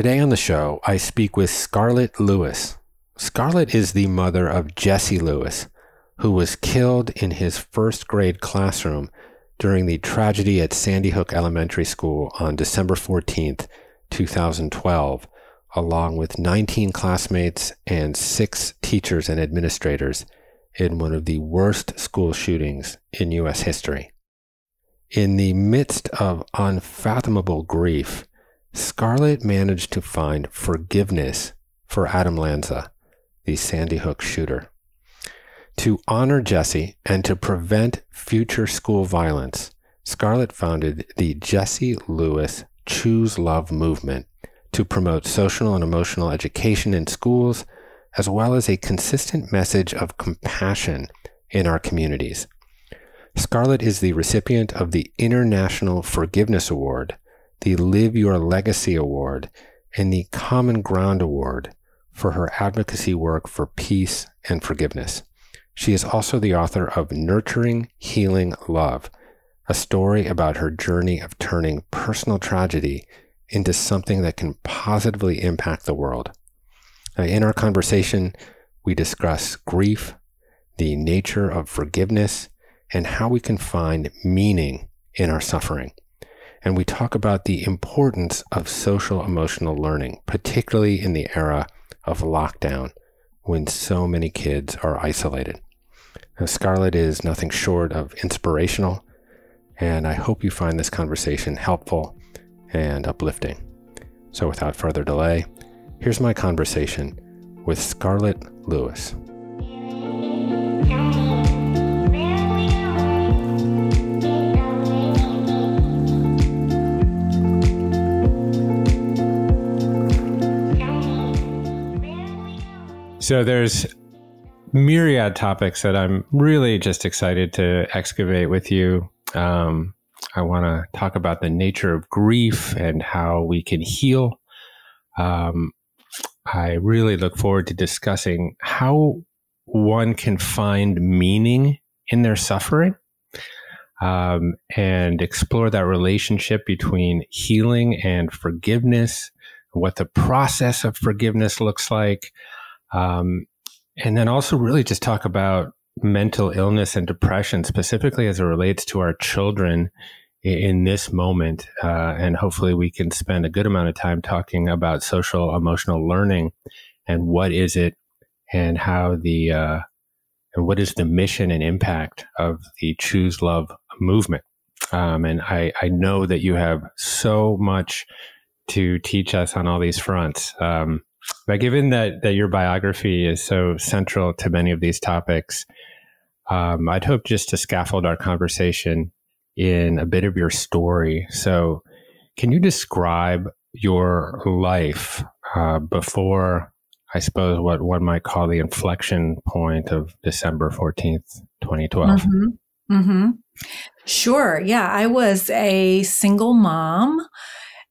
Today on the show, I speak with Scarlett Lewis. Scarlett is the mother of Jesse Lewis, who was killed in his first grade classroom during the tragedy at Sandy Hook Elementary School on December 14th, 2012, along with 19 classmates and six teachers and administrators in one of the worst school shootings in U.S. history. In the midst of unfathomable grief, Scarlett managed to find forgiveness for Adam Lanza, the Sandy Hook shooter. To honor Jesse and to prevent future school violence, Scarlett founded the Jesse Lewis Choose Love movement to promote social and emotional education in schools, as well as a consistent message of compassion in our communities. Scarlett is the recipient of the International Forgiveness Award the Live Your Legacy Award and the Common Ground Award for her advocacy work for peace and forgiveness. She is also the author of Nurturing Healing Love, a story about her journey of turning personal tragedy into something that can positively impact the world. in our conversation, we discuss grief, the nature of forgiveness, and how we can find meaning in our suffering and we talk about the importance of social emotional learning, particularly in the era of lockdown when so many kids are isolated. Now, Scarlett is nothing short of inspirational, and I hope you find this conversation helpful and uplifting. So, without further delay, here's my conversation with Scarlett Lewis. So there's myriad topics that I'm really just excited to excavate with you. Um, I want to talk about the nature of grief and how we can heal. Um, I really look forward to discussing how one can find meaning in their suffering um, and explore that relationship between healing and forgiveness, what the process of forgiveness looks like. Um, and then also really just talk about mental illness and depression, specifically as it relates to our children in this moment. Uh, and hopefully we can spend a good amount of time talking about social emotional learning and what is it and how the, uh, and what is the mission and impact of the Choose Love movement. Um, and I, I know that you have so much to teach us on all these fronts. Um, but given that that your biography is so central to many of these topics, um, I'd hope just to scaffold our conversation in a bit of your story. So, can you describe your life uh, before, I suppose, what one might call the inflection point of December 14th, 2012? Mm-hmm. Mm-hmm. Sure. Yeah, I was a single mom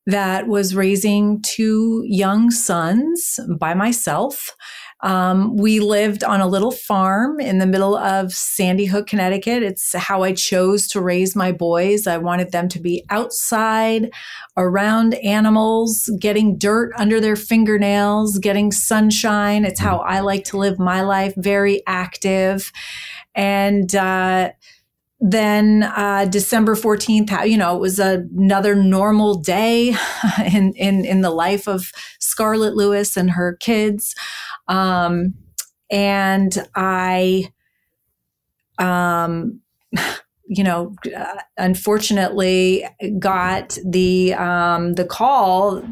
that was raising two young sons by myself. Um, we lived on a little farm in the middle of Sandy Hook, Connecticut. It's how I chose to raise my boys. I wanted them to be outside, around animals, getting dirt under their fingernails, getting sunshine. It's how I like to live my life, very active. And, uh, then uh, December 14th, you know, it was another normal day in, in, in the life of Scarlett Lewis and her kids. Um, and I, um, you know, uh, unfortunately got the, um, the call,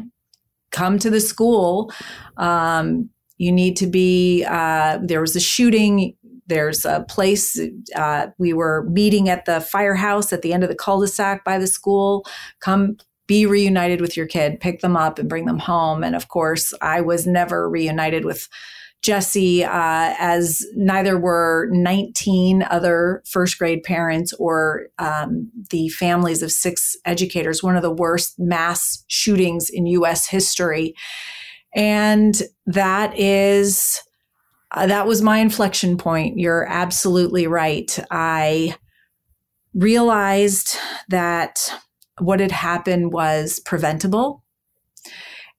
come to the school. Um, you need to be, uh, there was a shooting there's a place uh, we were meeting at the firehouse at the end of the cul-de-sac by the school. Come be reunited with your kid, pick them up and bring them home. And of course, I was never reunited with Jesse, uh, as neither were 19 other first grade parents or um, the families of six educators, one of the worst mass shootings in US history. And that is uh, that was my inflection point. You're absolutely right. I realized that what had happened was preventable.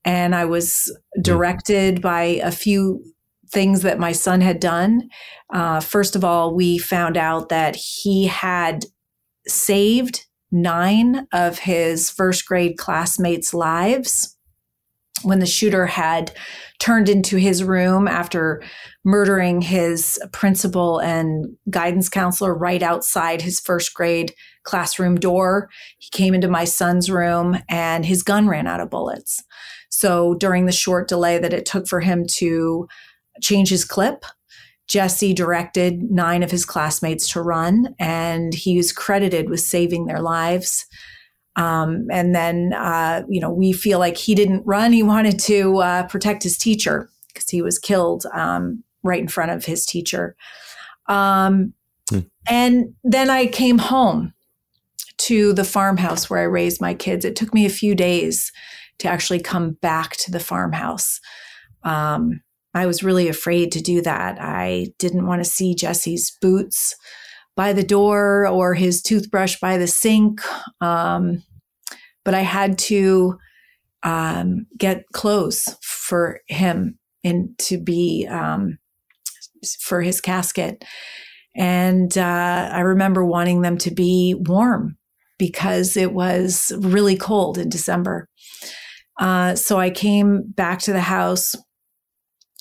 And I was directed by a few things that my son had done. Uh, first of all, we found out that he had saved nine of his first grade classmates' lives when the shooter had turned into his room after murdering his principal and guidance counselor right outside his first grade classroom door. He came into my son's room and his gun ran out of bullets. So during the short delay that it took for him to change his clip, Jesse directed nine of his classmates to run, and he was credited with saving their lives. Um, and then, uh, you know, we feel like he didn't run. He wanted to uh, protect his teacher because he was killed um, right in front of his teacher. Um, hmm. And then I came home to the farmhouse where I raised my kids. It took me a few days to actually come back to the farmhouse. Um, I was really afraid to do that. I didn't want to see Jesse's boots by the door or his toothbrush by the sink. Um, but I had to um, get clothes for him and to be um, for his casket. And uh, I remember wanting them to be warm because it was really cold in December. Uh, so I came back to the house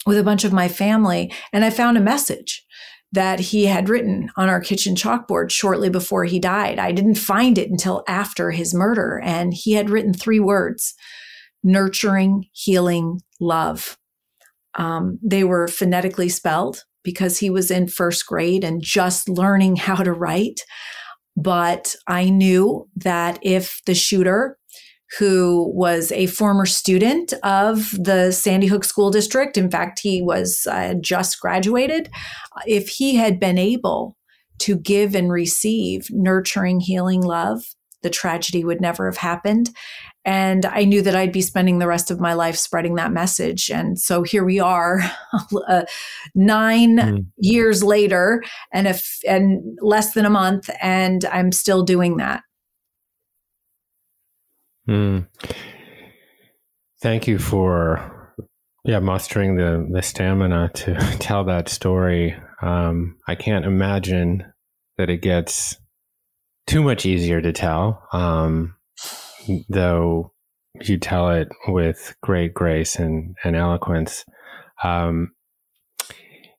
with a bunch of my family and I found a message that he had written on our kitchen chalkboard shortly before he died. I didn't find it until after his murder. And he had written three words nurturing, healing, love. Um, they were phonetically spelled because he was in first grade and just learning how to write. But I knew that if the shooter who was a former student of the Sandy Hook School District. In fact, he was uh, just graduated. If he had been able to give and receive nurturing, healing love, the tragedy would never have happened. And I knew that I'd be spending the rest of my life spreading that message. And so here we are, uh, nine mm. years later, and if and less than a month, and I'm still doing that. Mm. Thank you for yeah mustering the the stamina to tell that story. Um, I can't imagine that it gets too much easier to tell, um, though you tell it with great grace and, and eloquence. Um,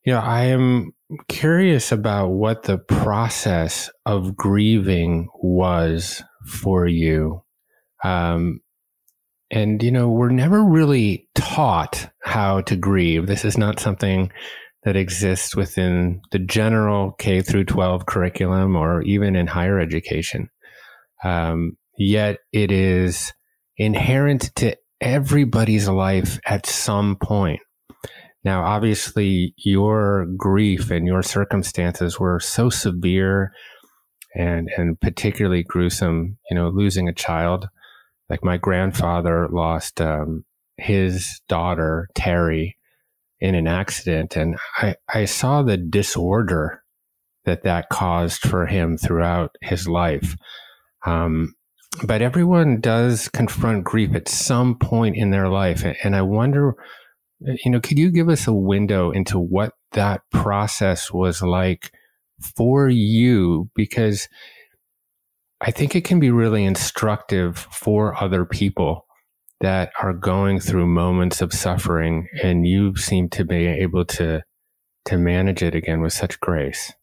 you know, I am curious about what the process of grieving was for you um, and, you know, we're never really taught how to grieve. This is not something that exists within the general K through 12 curriculum or even in higher education. Um, yet it is inherent to everybody's life at some point. Now, obviously, your grief and your circumstances were so severe and and particularly gruesome. You know, losing a child. Like my grandfather lost um, his daughter Terry in an accident, and I I saw the disorder that that caused for him throughout his life. Um, but everyone does confront grief at some point in their life, and I wonder, you know, could you give us a window into what that process was like for you? Because I think it can be really instructive for other people that are going through moments of suffering, and you seem to be able to to manage it again with such grace.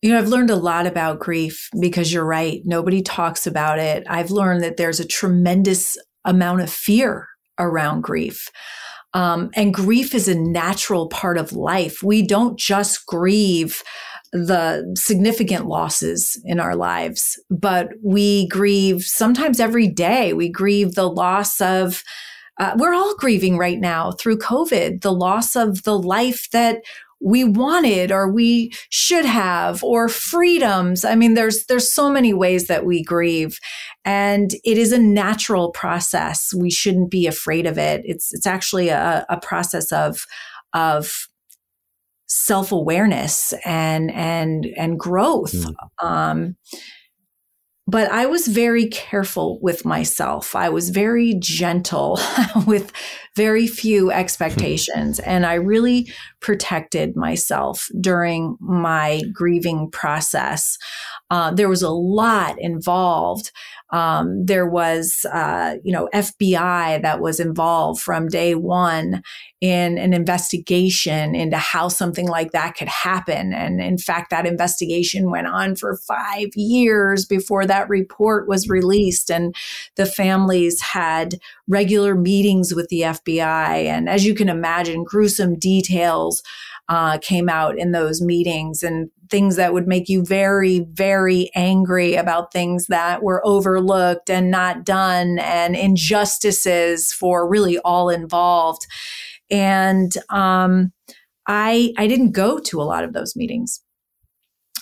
You know, I've learned a lot about grief because you're right. Nobody talks about it. I've learned that there's a tremendous amount of fear around grief. Um, and grief is a natural part of life. We don't just grieve the significant losses in our lives, but we grieve sometimes every day. We grieve the loss of, uh, we're all grieving right now through COVID, the loss of the life that we wanted or we should have or freedoms. I mean there's there's so many ways that we grieve and it is a natural process. We shouldn't be afraid of it. It's it's actually a, a process of of self-awareness and and and growth mm. um but I was very careful with myself. I was very gentle with very few expectations. and I really protected myself during my grieving process. Uh, there was a lot involved. Um, there was, uh, you know, FBI that was involved from day one in an investigation into how something like that could happen. And in fact, that investigation went on for five years before that report was released. And the families had regular meetings with the FBI. And as you can imagine, gruesome details uh, came out in those meetings and things that would make you very, very angry about things that were overlooked and not done and injustices for really all involved. And um, I, I didn't go to a lot of those meetings.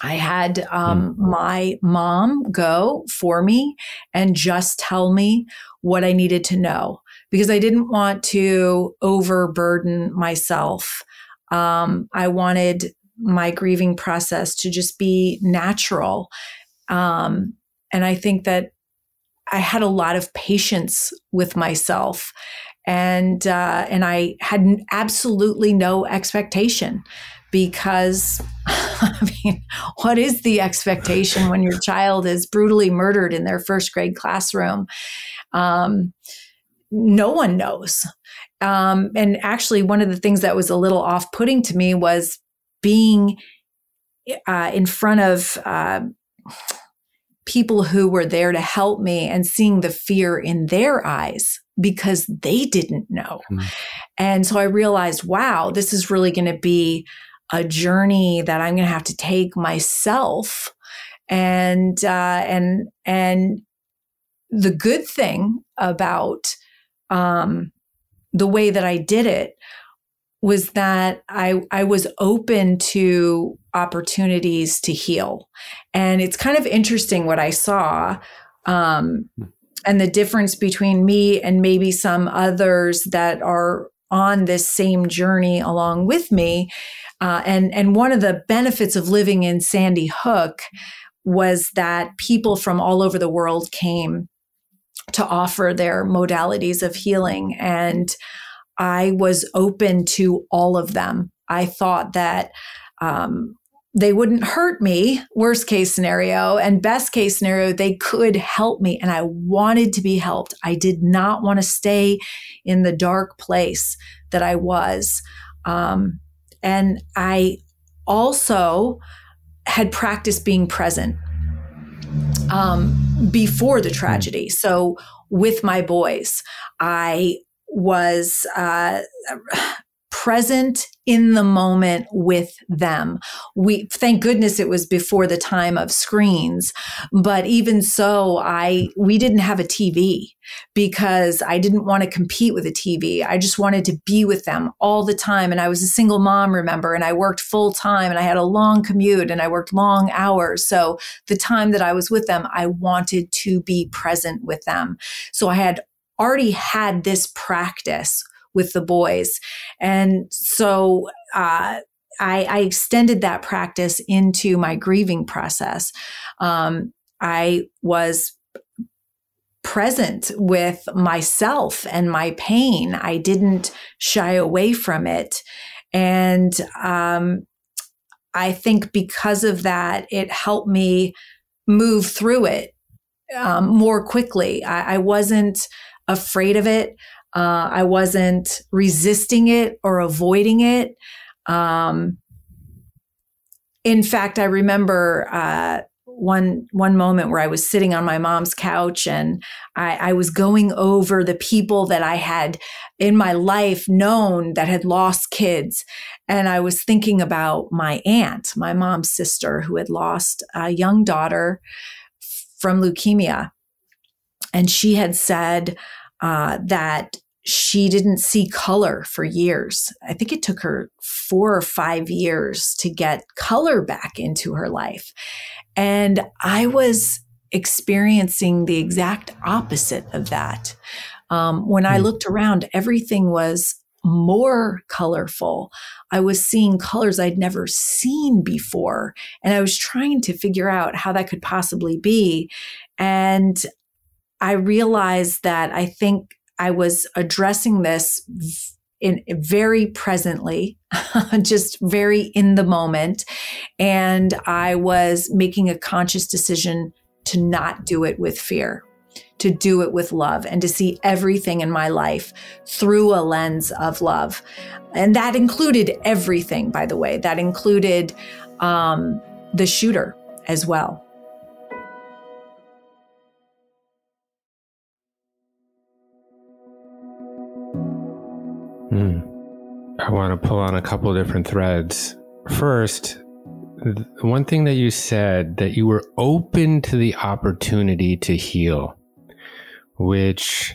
I had um, mm. my mom go for me and just tell me what I needed to know because I didn't want to overburden myself um, I wanted my grieving process to just be natural. Um, and I think that I had a lot of patience with myself and uh, and I had absolutely no expectation because I mean, what is the expectation when your child is brutally murdered in their first grade classroom? Um, no one knows. Um, and actually, one of the things that was a little off putting to me was being uh, in front of uh, people who were there to help me and seeing the fear in their eyes because they didn't know. Mm. And so I realized, wow, this is really going to be a journey that I'm going to have to take myself. And, uh, and, and the good thing about, um, the way that I did it was that I I was open to opportunities to heal, and it's kind of interesting what I saw, um, and the difference between me and maybe some others that are on this same journey along with me. Uh, and and one of the benefits of living in Sandy Hook was that people from all over the world came to offer their modalities of healing. And I was open to all of them. I thought that um, they wouldn't hurt me, worst case scenario, and best case scenario, they could help me. And I wanted to be helped. I did not want to stay in the dark place that I was. Um, and I also had practiced being present um, before the hmm. tragedy. So with my boys, I was uh, present in the moment with them. We thank goodness it was before the time of screens, but even so I we didn't have a TV because I didn't want to compete with a TV. I just wanted to be with them all the time and I was a single mom remember and I worked full time and I had a long commute and I worked long hours. So the time that I was with them I wanted to be present with them. So I had already had this practice with the boys. And so uh, I, I, extended that practice into my grieving process. Um, I was present with myself and my pain. I didn't shy away from it. And um, I think because of that, it helped me move through it um, more quickly. I, I wasn't afraid of it. Uh, I wasn't resisting it or avoiding it. Um, in fact, I remember uh, one one moment where I was sitting on my mom's couch and I, I, was going over the people that I had in my life known that had lost kids, and I was thinking about my aunt, my mom's sister, who had lost a young daughter from leukemia, and she had said uh, that she didn't see color for years. I think it took her four or five years to get color back into her life. And I was experiencing the exact opposite of that. Um, when I hmm. looked around, everything was more colorful. I was seeing colors I'd never seen before. And I was trying to figure out how that could possibly be. And I realized that I think I was addressing this in very presently, just very in the moment. And I was making a conscious decision to not do it with fear, to do it with love, and to see everything in my life through a lens of love. And that included everything, by the way, that included um, the shooter as well. I want to pull on a couple different threads. First, one thing that you said that you were open to the opportunity to heal, which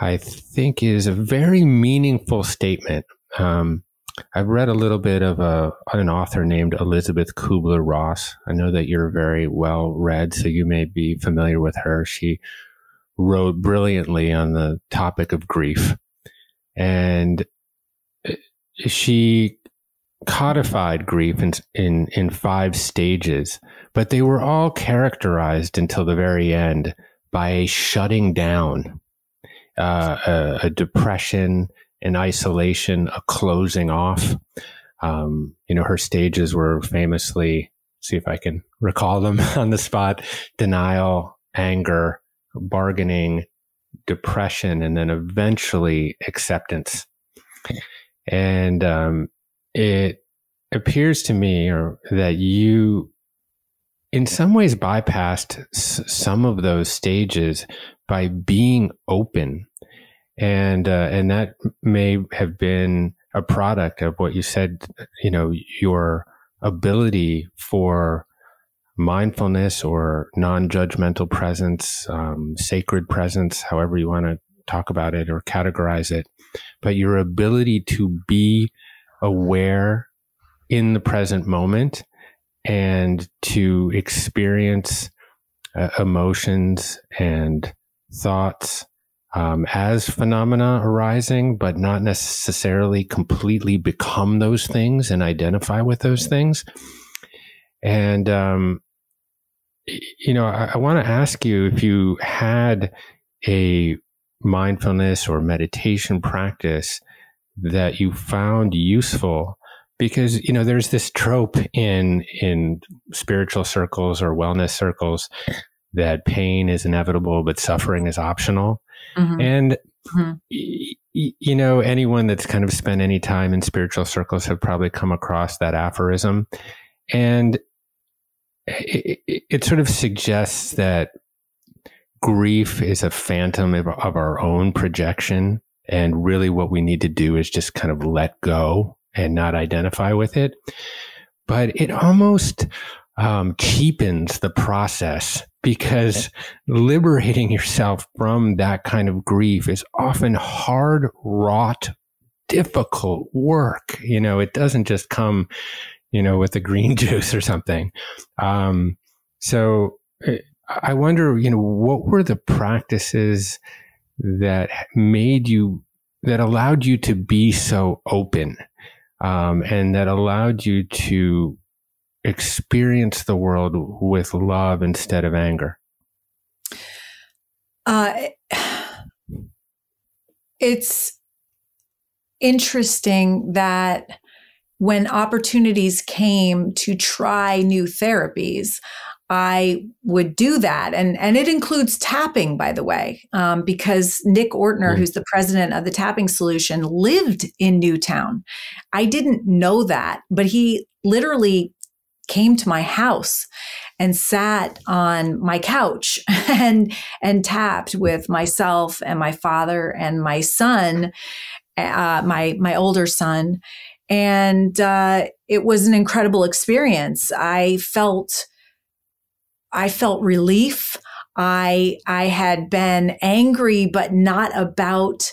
I think is a very meaningful statement. Um, I've read a little bit of a, an author named Elizabeth Kubler Ross. I know that you're very well read, so you may be familiar with her. She wrote brilliantly on the topic of grief and she codified grief in, in, in five stages, but they were all characterized until the very end by a shutting down, uh, a, a, depression, an isolation, a closing off. Um, you know, her stages were famously, see if I can recall them on the spot, denial, anger, bargaining, depression and then eventually acceptance. And um, it appears to me or that you in some ways bypassed s- some of those stages by being open. And uh, and that may have been a product of what you said you know your ability for mindfulness or non-judgmental presence, um, sacred presence, however you want to talk about it or categorize it, but your ability to be aware in the present moment and to experience uh, emotions and thoughts um, as phenomena arising, but not necessarily completely become those things and identify with those things. And um, you know, I, I want to ask you if you had a mindfulness or meditation practice that you found useful because you know there's this trope in in spiritual circles or wellness circles that pain is inevitable but suffering is optional mm-hmm. and mm-hmm. Y- you know anyone that's kind of spent any time in spiritual circles have probably come across that aphorism and it, it, sort of suggests that grief is a phantom of, of our own projection. And really, what we need to do is just kind of let go and not identify with it. But it almost um, cheapens the process because liberating yourself from that kind of grief is often hard wrought difficult work. You know it doesn't just come you know with the green juice or something. Um, so eh, i wonder you know what were the practices that made you that allowed you to be so open um, and that allowed you to experience the world with love instead of anger? Uh, it's interesting that when opportunities came to try new therapies, I would do that. And, and it includes tapping, by the way, um, because Nick Ortner, mm. who's the president of the Tapping Solution, lived in Newtown. I didn't know that, but he literally came to my house and sat on my couch and and tapped with myself and my father and my son uh, my my older son and uh, it was an incredible experience i felt i felt relief i i had been angry but not about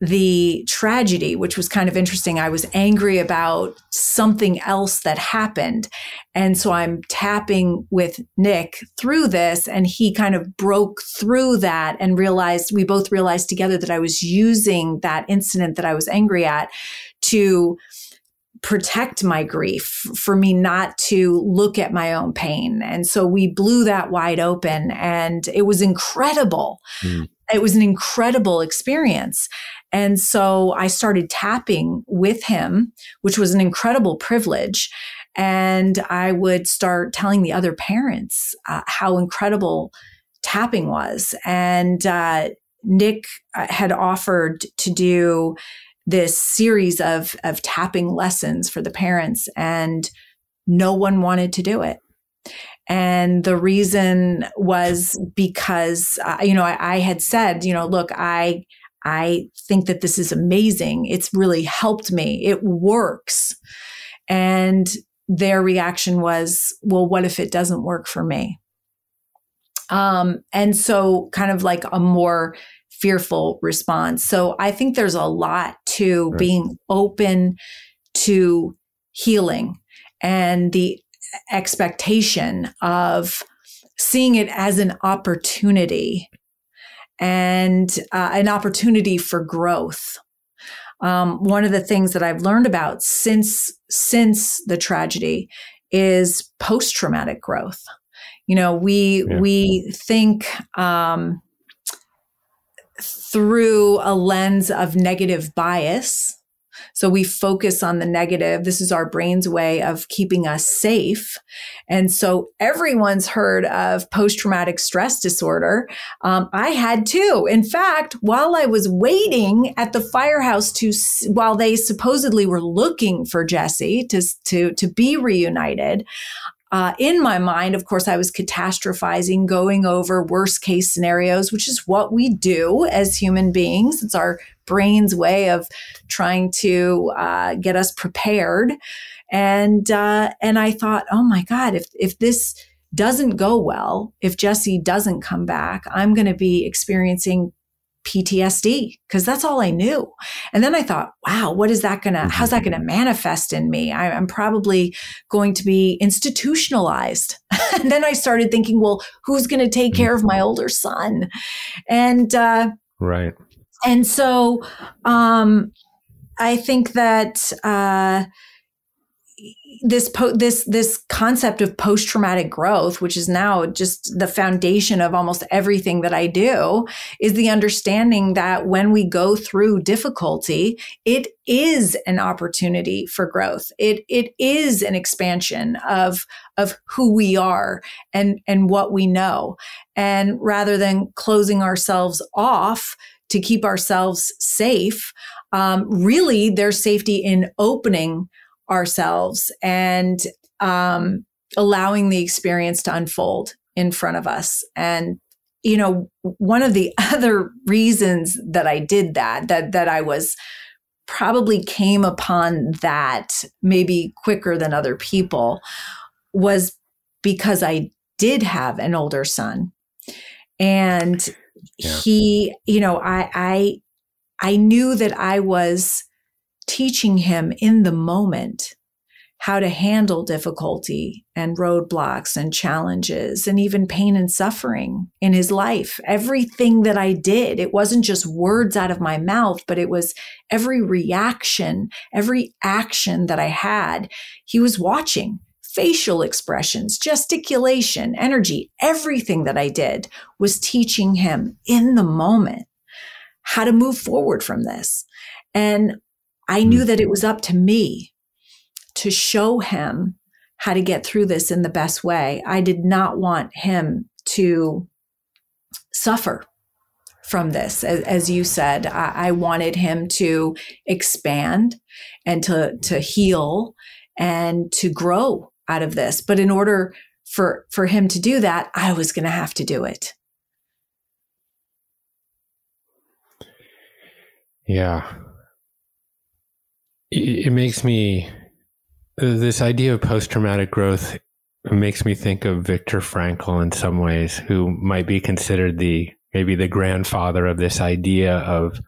the tragedy, which was kind of interesting. I was angry about something else that happened. And so I'm tapping with Nick through this, and he kind of broke through that and realized, we both realized together that I was using that incident that I was angry at to protect my grief for me not to look at my own pain. And so we blew that wide open and it was incredible. Mm. It was an incredible experience. And so I started tapping with him, which was an incredible privilege. And I would start telling the other parents uh, how incredible tapping was. And uh, Nick uh, had offered to do this series of, of tapping lessons for the parents, and no one wanted to do it. And the reason was because, uh, you know, I, I, had said, you know, look, I, I think that this is amazing. It's really helped me. It works. And their reaction was, well, what if it doesn't work for me? Um, and so kind of like a more fearful response. So I think there's a lot to right. being open to healing and the expectation of seeing it as an opportunity and uh, an opportunity for growth. Um, one of the things that I've learned about since since the tragedy is post traumatic growth. You know, we yeah. we think um, through a lens of negative bias so we focus on the negative. This is our brain's way of keeping us safe. And so everyone's heard of post traumatic stress disorder. Um, I had too. In fact, while I was waiting at the firehouse to, while they supposedly were looking for Jesse to, to, to be reunited, uh, in my mind, of course, I was catastrophizing, going over worst case scenarios, which is what we do as human beings. It's our brain's way of trying to uh, get us prepared. And uh, and I thought, oh my God, if if this doesn't go well, if Jesse doesn't come back, I'm going to be experiencing PTSD because that's all I knew. And then I thought, wow, what is that going to, how's that going to manifest in me? I, am probably going to be institutionalized. and then I started thinking, well, who's going to take care of my older son? And, uh, right. And so, um, I think that, uh, this po- this this concept of post traumatic growth, which is now just the foundation of almost everything that I do, is the understanding that when we go through difficulty, it is an opportunity for growth. It it is an expansion of of who we are and and what we know, and rather than closing ourselves off to keep ourselves safe, um, really there's safety in opening ourselves and um, allowing the experience to unfold in front of us and you know, one of the other reasons that I did that, that, that I was probably came upon that maybe quicker than other people was because I did have an older son. And yeah. he, you know, I, I, I knew that I was teaching him in the moment how to handle difficulty and roadblocks and challenges and even pain and suffering in his life. Everything that I did, it wasn't just words out of my mouth, but it was every reaction, every action that I had. He was watching facial expressions, gesticulation, energy, everything that I did was teaching him in the moment how to move forward from this. And I knew mm. that it was up to me to show him how to get through this in the best way. I did not want him to suffer from this. As, as you said, I, I, wanted him to expand and to, to heal and to grow out of this. But in order for, for him to do that, I was going to have to do it. Yeah. It, it makes me this idea of post traumatic growth makes me think of Viktor Frankl in some ways, who might be considered the maybe the grandfather of this idea of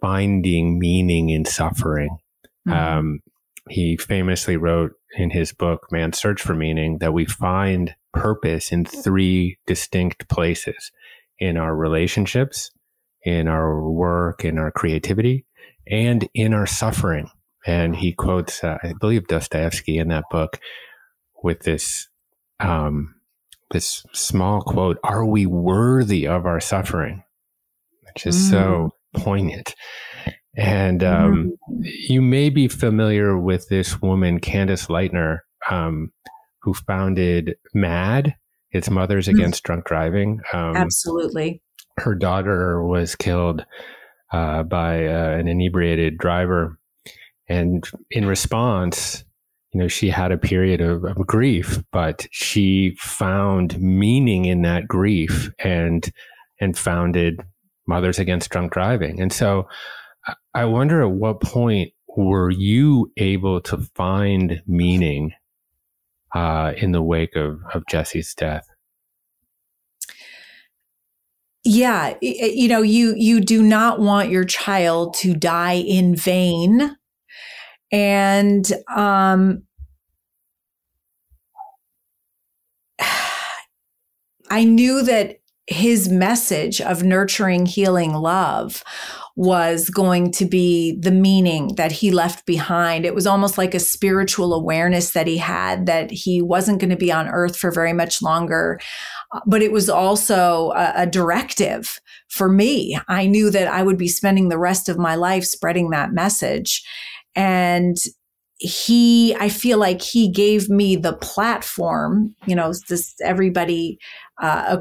finding meaning in suffering. Mm-hmm. Um, he famously wrote in his book, Man's Search for Meaning, that we find purpose in three distinct places in our relationships, in our work, in our creativity, and in our suffering and he quotes, uh, I believe, Dostoevsky in that book with this um, this small quote: "Are we worthy of our suffering?" Which is mm. so poignant. And um, mm. you may be familiar with this woman, Candace Lightner, um, who founded MAD. It's Mothers mm. Against Drunk Driving. Um, Absolutely. Her daughter was killed uh, by uh, an inebriated driver and in response, you know, she had a period of, of grief, but she found meaning in that grief and and founded Mothers Against Drunk Driving. And so I wonder at what point were you able to find meaning uh, in the wake of, of Jesse's death? Yeah, you know, you you do not want your child to die in vain and um, I knew that his message of nurturing, healing love was going to be the meaning that he left behind. It was almost like a spiritual awareness that he had that he wasn't going to be on earth for very much longer. But it was also a, a directive for me. I knew that I would be spending the rest of my life spreading that message. And he, I feel like he gave me the platform, you know, this everybody, uh,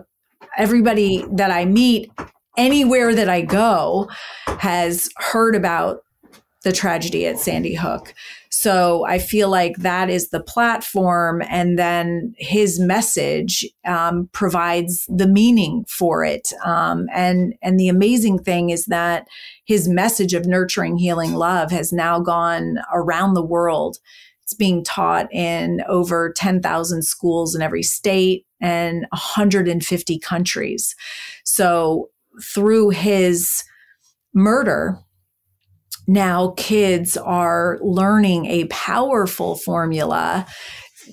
everybody that I meet anywhere that I go has heard about the tragedy at Sandy Hook. So I feel like that is the platform, and then his message um, provides the meaning for it. Um, and and the amazing thing is that his message of nurturing, healing, love has now gone around the world. It's being taught in over 10,000 schools in every state and 150 countries. So through his murder, now kids are learning a powerful formula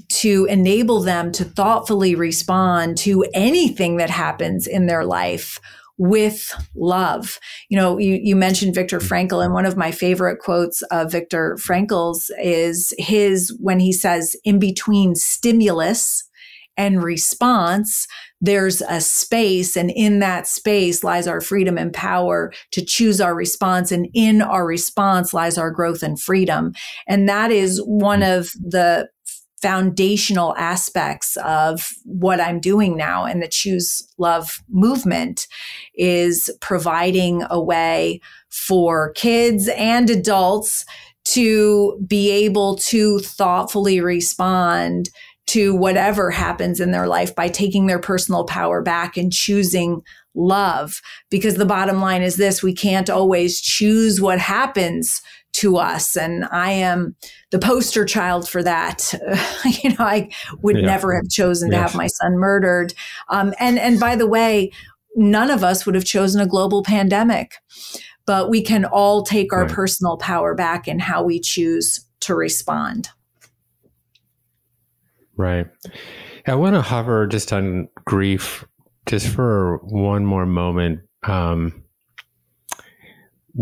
to enable them to thoughtfully respond to anything that happens in their life with love. You know, you, you mentioned Viktor Frankl, and one of my favorite quotes of Viktor Frankl's is his when he says, in between stimulus and response, there's a space and in that space lies our freedom and power to choose our response and in our response lies our growth and freedom. And that is one mm. of the foundational aspects of what I'm doing now and the choose love movement is providing a way for kids and adults to be able to thoughtfully respond to whatever happens in their life by taking their personal power back and choosing love. Because the bottom line is this we can't always choose what happens to us. And I am the poster child for that. you know, I would yeah. never have chosen yes. to have my son murdered. Um, and, and by the way, none of us would have chosen a global pandemic, but we can all take our right. personal power back in how we choose to respond. Right. I want to hover just on grief just for one more moment. Um,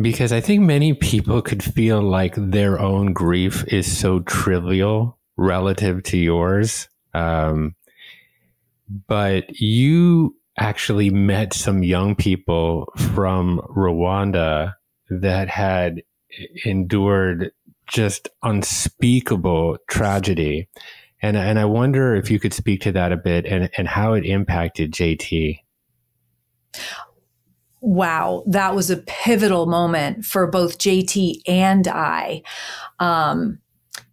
because I think many people could feel like their own grief is so trivial relative to yours. Um, but you actually met some young people from Rwanda that had endured just unspeakable tragedy. And, and I wonder if you could speak to that a bit and, and how it impacted JT. Wow, that was a pivotal moment for both JT and I. Um,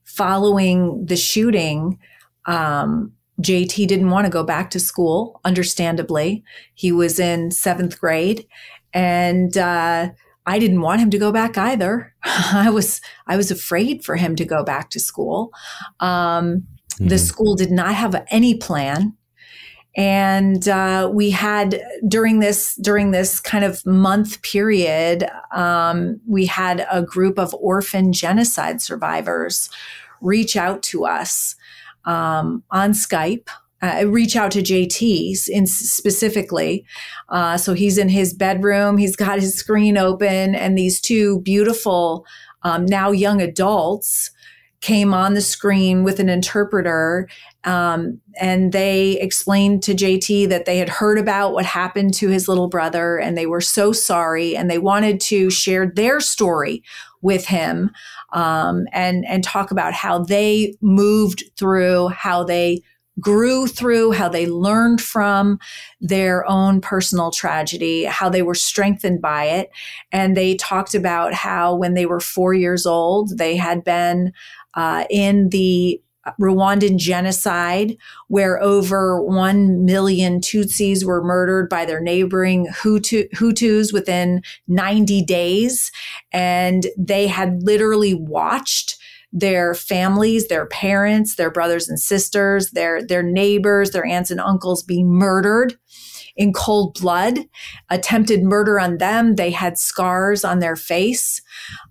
following the shooting, um, JT didn't want to go back to school, understandably. He was in seventh grade, and uh, I didn't want him to go back either. I was I was afraid for him to go back to school. Um, mm-hmm. The school did not have any plan and uh, we had during this during this kind of month period um, we had a group of orphan genocide survivors reach out to us um, on skype uh, reach out to JT in specifically. Uh, so he's in his bedroom. He's got his screen open, and these two beautiful, um, now young adults came on the screen with an interpreter um, and they explained to JT that they had heard about what happened to his little brother and they were so sorry and they wanted to share their story with him um, and and talk about how they moved through how they grew through how they learned from their own personal tragedy how they were strengthened by it. And they talked about how when they were four years old they had been uh, in the Rwandan genocide, where over 1 million Tutsis were murdered by their neighboring Hutu, Hutus within 90 days. And they had literally watched their families, their parents, their brothers and sisters, their, their neighbors, their aunts and uncles be murdered in cold blood, attempted murder on them. They had scars on their face.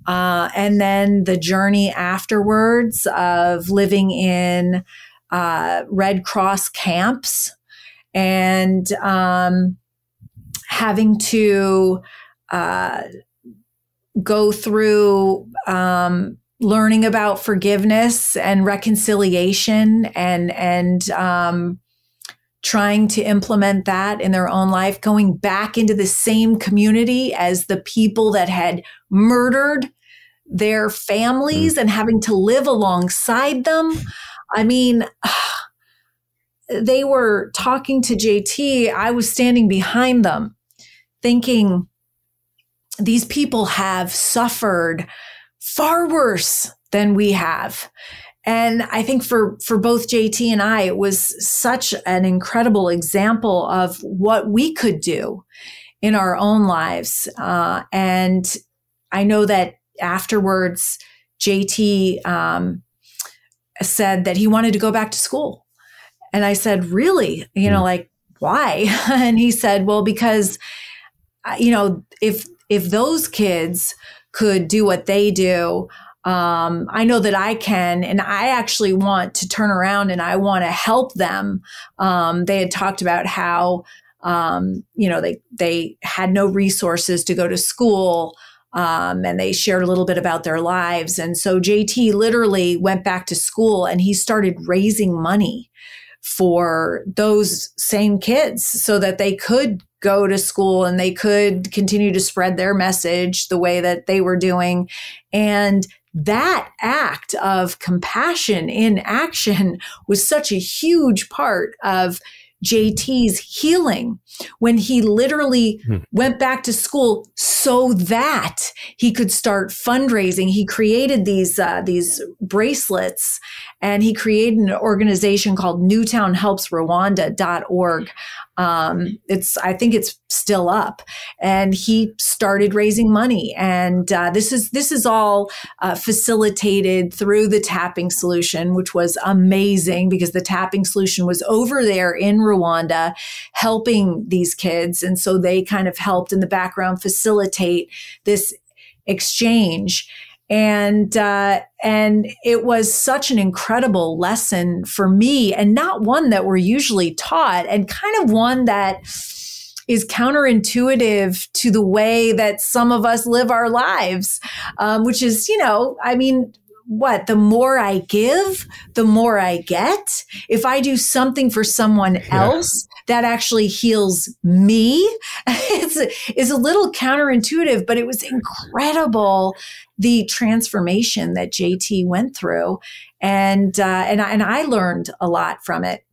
Uh, and then the journey afterwards of living in uh, Red Cross camps and um, having to uh, go through um, learning about forgiveness and reconciliation and and um, trying to implement that in their own life, going back into the same community as the people that had murdered their families mm. and having to live alongside them. I mean, they were talking to JT. I was standing behind them thinking, these people have suffered far worse than we have. And I think for, for both JT and I, it was such an incredible example of what we could do in our own lives. Uh, and I know that afterwards, JT um, said that he wanted to go back to school. And I said, Really? You know, hmm. like, why? and he said, Well, because, uh, you know, if, if those kids could do what they do, um, I know that I can, and I actually want to turn around and I want to help them. Um, they had talked about how, um, you know, they they had no resources to go to school, um, and they shared a little bit about their lives. And so JT literally went back to school and he started raising money for those same kids so that they could go to school and they could continue to spread their message the way that they were doing. And that act of compassion in action was such a huge part of JT's healing when he literally hmm. went back to school so that he could start fundraising. He created these uh, these bracelets and he created an organization called newtownhelpsrwanda.org um, it's I think it's still up, and he started raising money, and uh, this is this is all uh, facilitated through the tapping solution, which was amazing because the tapping solution was over there in Rwanda helping these kids, and so they kind of helped in the background facilitate this exchange and uh, and it was such an incredible lesson for me, and not one that we're usually taught, and kind of one that is counterintuitive to the way that some of us live our lives, um, which is, you know, I mean, what the more I give, the more I get. If I do something for someone else, that actually heals me. it's, it's a little counterintuitive, but it was incredible the transformation that JT went through, and uh, and and I learned a lot from it.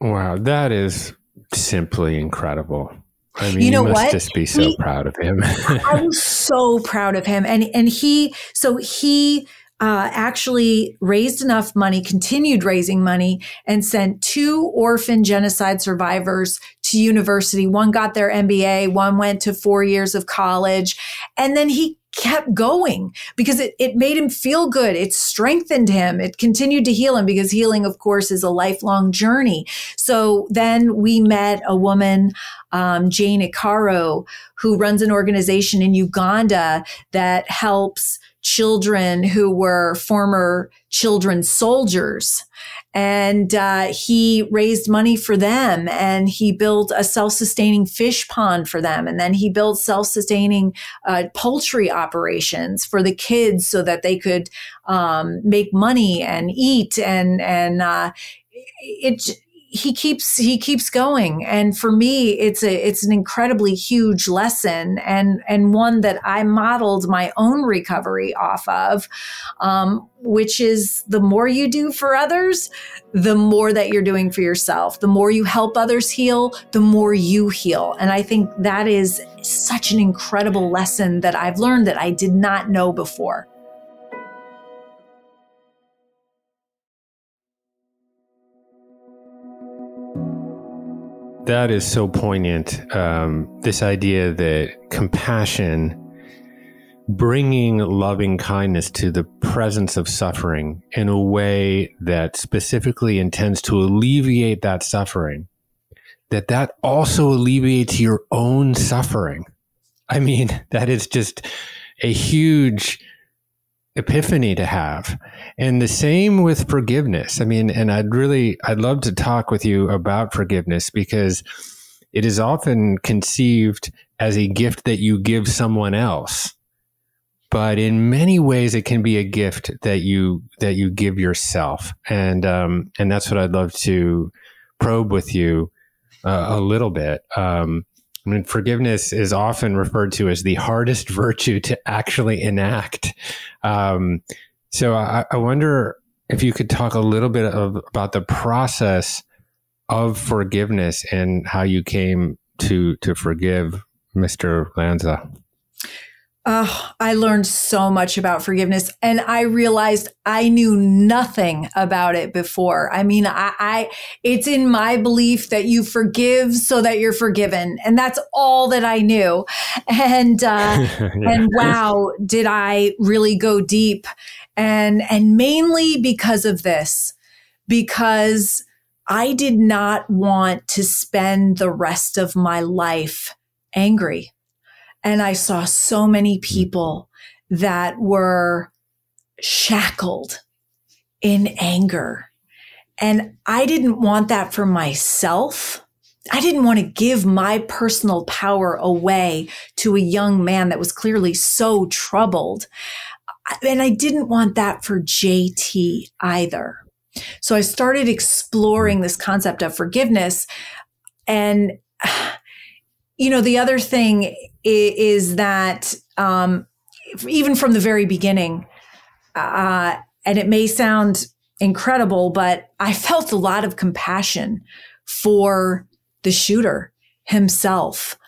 Wow, that is simply incredible. I mean, you know you must what? just be so he, proud of him. I was so proud of him, and and he so he uh, actually raised enough money, continued raising money, and sent two orphan genocide survivors to university. One got their MBA, one went to four years of college. And then he kept going because it, it made him feel good. It strengthened him. It continued to heal him because healing, of course, is a lifelong journey. So then we met a woman, um, Jane Ikaro, who runs an organization in Uganda that helps children who were former children soldiers. And uh, he raised money for them and he built a self sustaining fish pond for them. And then he built self sustaining uh, poultry operations for the kids so that they could um, make money and eat. And, and uh, it, he keeps he keeps going. And for me it's a it's an incredibly huge lesson and and one that i modeled my own recovery off of um, which is the more you do for others the more that you're doing for yourself. The more you help others heal the more you heal. And i think that is such an incredible lesson that i've learned that i did not know before that is so poignant. Um, this idea that compassion, bringing loving kindness to the presence of suffering in a way that specifically intends to alleviate that suffering, that that also alleviates your own suffering. I mean, that is just a huge epiphany to have. And the same with forgiveness. I mean, and I'd really, I'd love to talk with you about forgiveness because it is often conceived as a gift that you give someone else. But in many ways, it can be a gift that you that you give yourself, and um, and that's what I'd love to probe with you uh, a little bit. Um, I mean, forgiveness is often referred to as the hardest virtue to actually enact. Um, so I, I, wonder if you could talk a little bit of, about the process of forgiveness and how you came to to forgive Mr. Lanza. Oh, I learned so much about forgiveness and I realized I knew nothing about it before. I mean, I, I, it's in my belief that you forgive so that you're forgiven. And that's all that I knew. And, uh, yeah. and wow, did I really go deep and, and mainly because of this, because I did not want to spend the rest of my life angry. And I saw so many mm. people that were shackled in anger. And I didn't want that for myself. I didn't want to give my personal power away to a young man that was clearly so troubled. And I didn't want that for JT either. So I started exploring this concept of forgiveness. And, you know, the other thing is, that um, even from the very beginning, uh, and it may sound incredible, but I felt a lot of compassion for the shooter himself.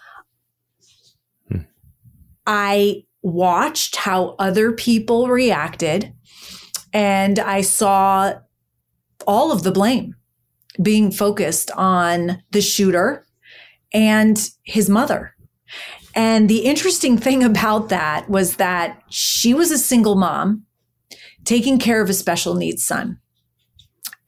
Hmm. I watched how other people reacted and I saw all of the blame being focused on the shooter and his mother. And the interesting thing about that was that she was a single mom taking care of a special needs son.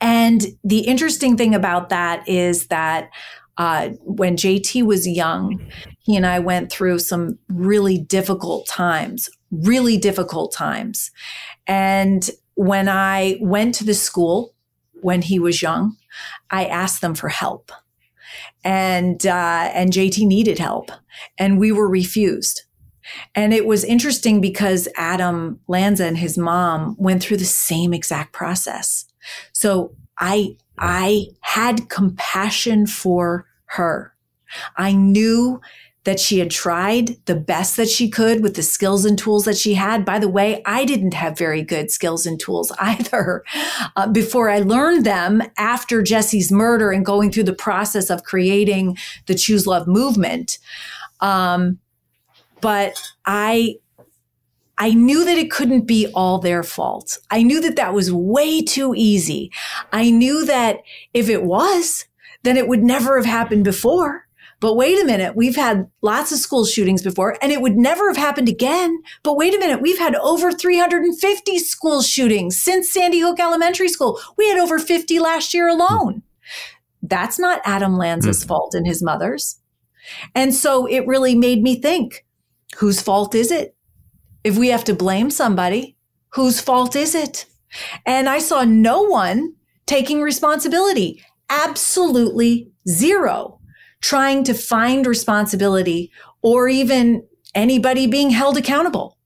And the interesting thing about that is that uh, when JT was young, he and I went through some really difficult times, really difficult times. And when I went to the school when he was young, I asked them for help. And, uh, and JT needed help and we were refused. And it was interesting because Adam Lanza and his mom went through the same exact process. So I, I had compassion for her. I knew that she had tried the best that she could with the skills and tools that she had. By the way, I didn't have very good skills and tools either uh, before I learned them after Jesse's murder and going through the process of creating the Choose Love movement. Um, but I, I knew that it couldn't be all their fault. I knew that that was way too easy. I knew that if it was, then it would never have happened before. But wait a minute, we've had lots of school shootings before and it would never have happened again. But wait a minute, we've had over 350 school shootings since Sandy Hook Elementary School. We had over 50 last year alone. That's not Adam Lanza's mm. fault and his mother's. And so it really made me think whose fault is it? If we have to blame somebody, whose fault is it? And I saw no one taking responsibility. Absolutely zero trying to find responsibility or even anybody being held accountable.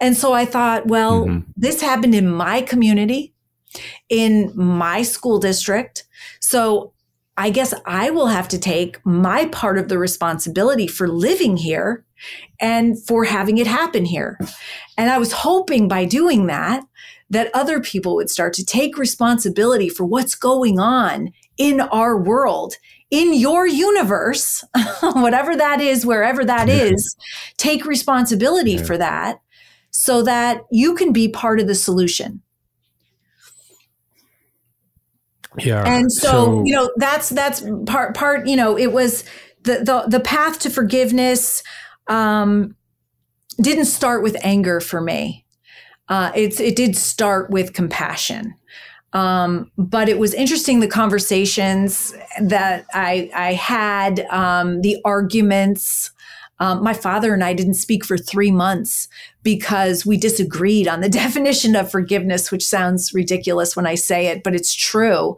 And so I thought, well, mm-hmm. this happened in my community, in my school district. So I guess I will have to take my part of the responsibility for living here and for having it happen here. And I was hoping by doing that, that other people would start to take responsibility for what's going on in our world in your universe, whatever that is, wherever that is, take responsibility yeah. for that so that you can be part of the solution. Yeah. And so, so, you know, that's that's part part, you know, it was the the the path to forgiveness um didn't start with anger for me. Uh, it's it did start with compassion. Um, but it was interesting the conversations that I, I had, um, the arguments. Um, my father and I didn't speak for three months because we disagreed on the definition of forgiveness, which sounds ridiculous when I say it, but it's true.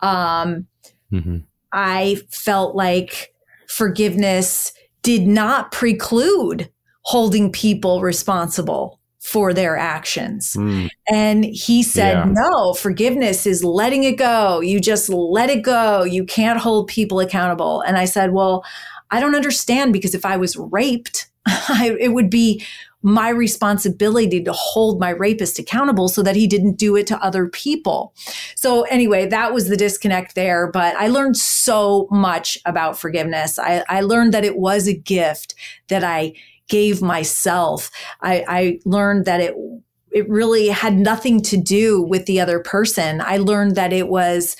Um, mm-hmm. I felt like forgiveness did not preclude holding people responsible for their actions. Mm. And he said, yeah. no, forgiveness is letting it go. You just let it go. You can't hold people accountable. And I said, well, I don't understand because if I was raped, I, it would be my responsibility to hold my rapist accountable so that he didn't do it to other people. So anyway, that was the disconnect there. But I learned so much about forgiveness. I, I learned that it was a gift that I gave myself. I, I learned that it it really had nothing to do with the other person. I learned that it was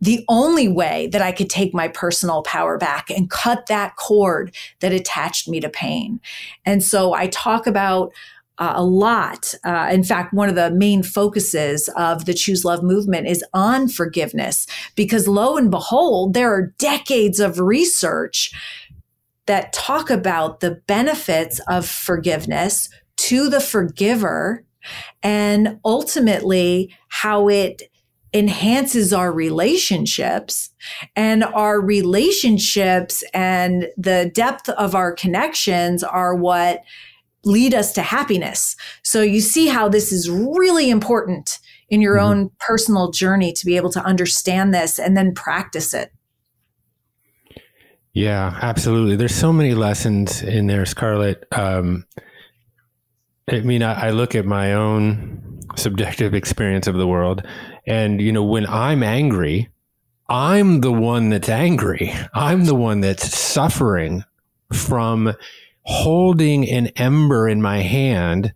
the only way that I could take my personal power back and cut that cord that attached me to pain. And so I talk about uh, a lot. Uh, in fact, one of the main focuses of the Choose Love movement is on forgiveness because lo and behold, there are decades of research that talk about the benefits of forgiveness to the forgiver and ultimately how it enhances our relationships and our relationships and the depth of our connections are what lead us to happiness. So you see how this is really important in your mm-hmm. own personal journey to be able to understand this and then practice it. Yeah, absolutely. There's so many lessons in there, Scarlett. Um, I mean, I, I, look at my own subjective experience of the world. And, you know, when I'm angry, I'm the one that's angry. I'm the one that's suffering from holding an ember in my hand,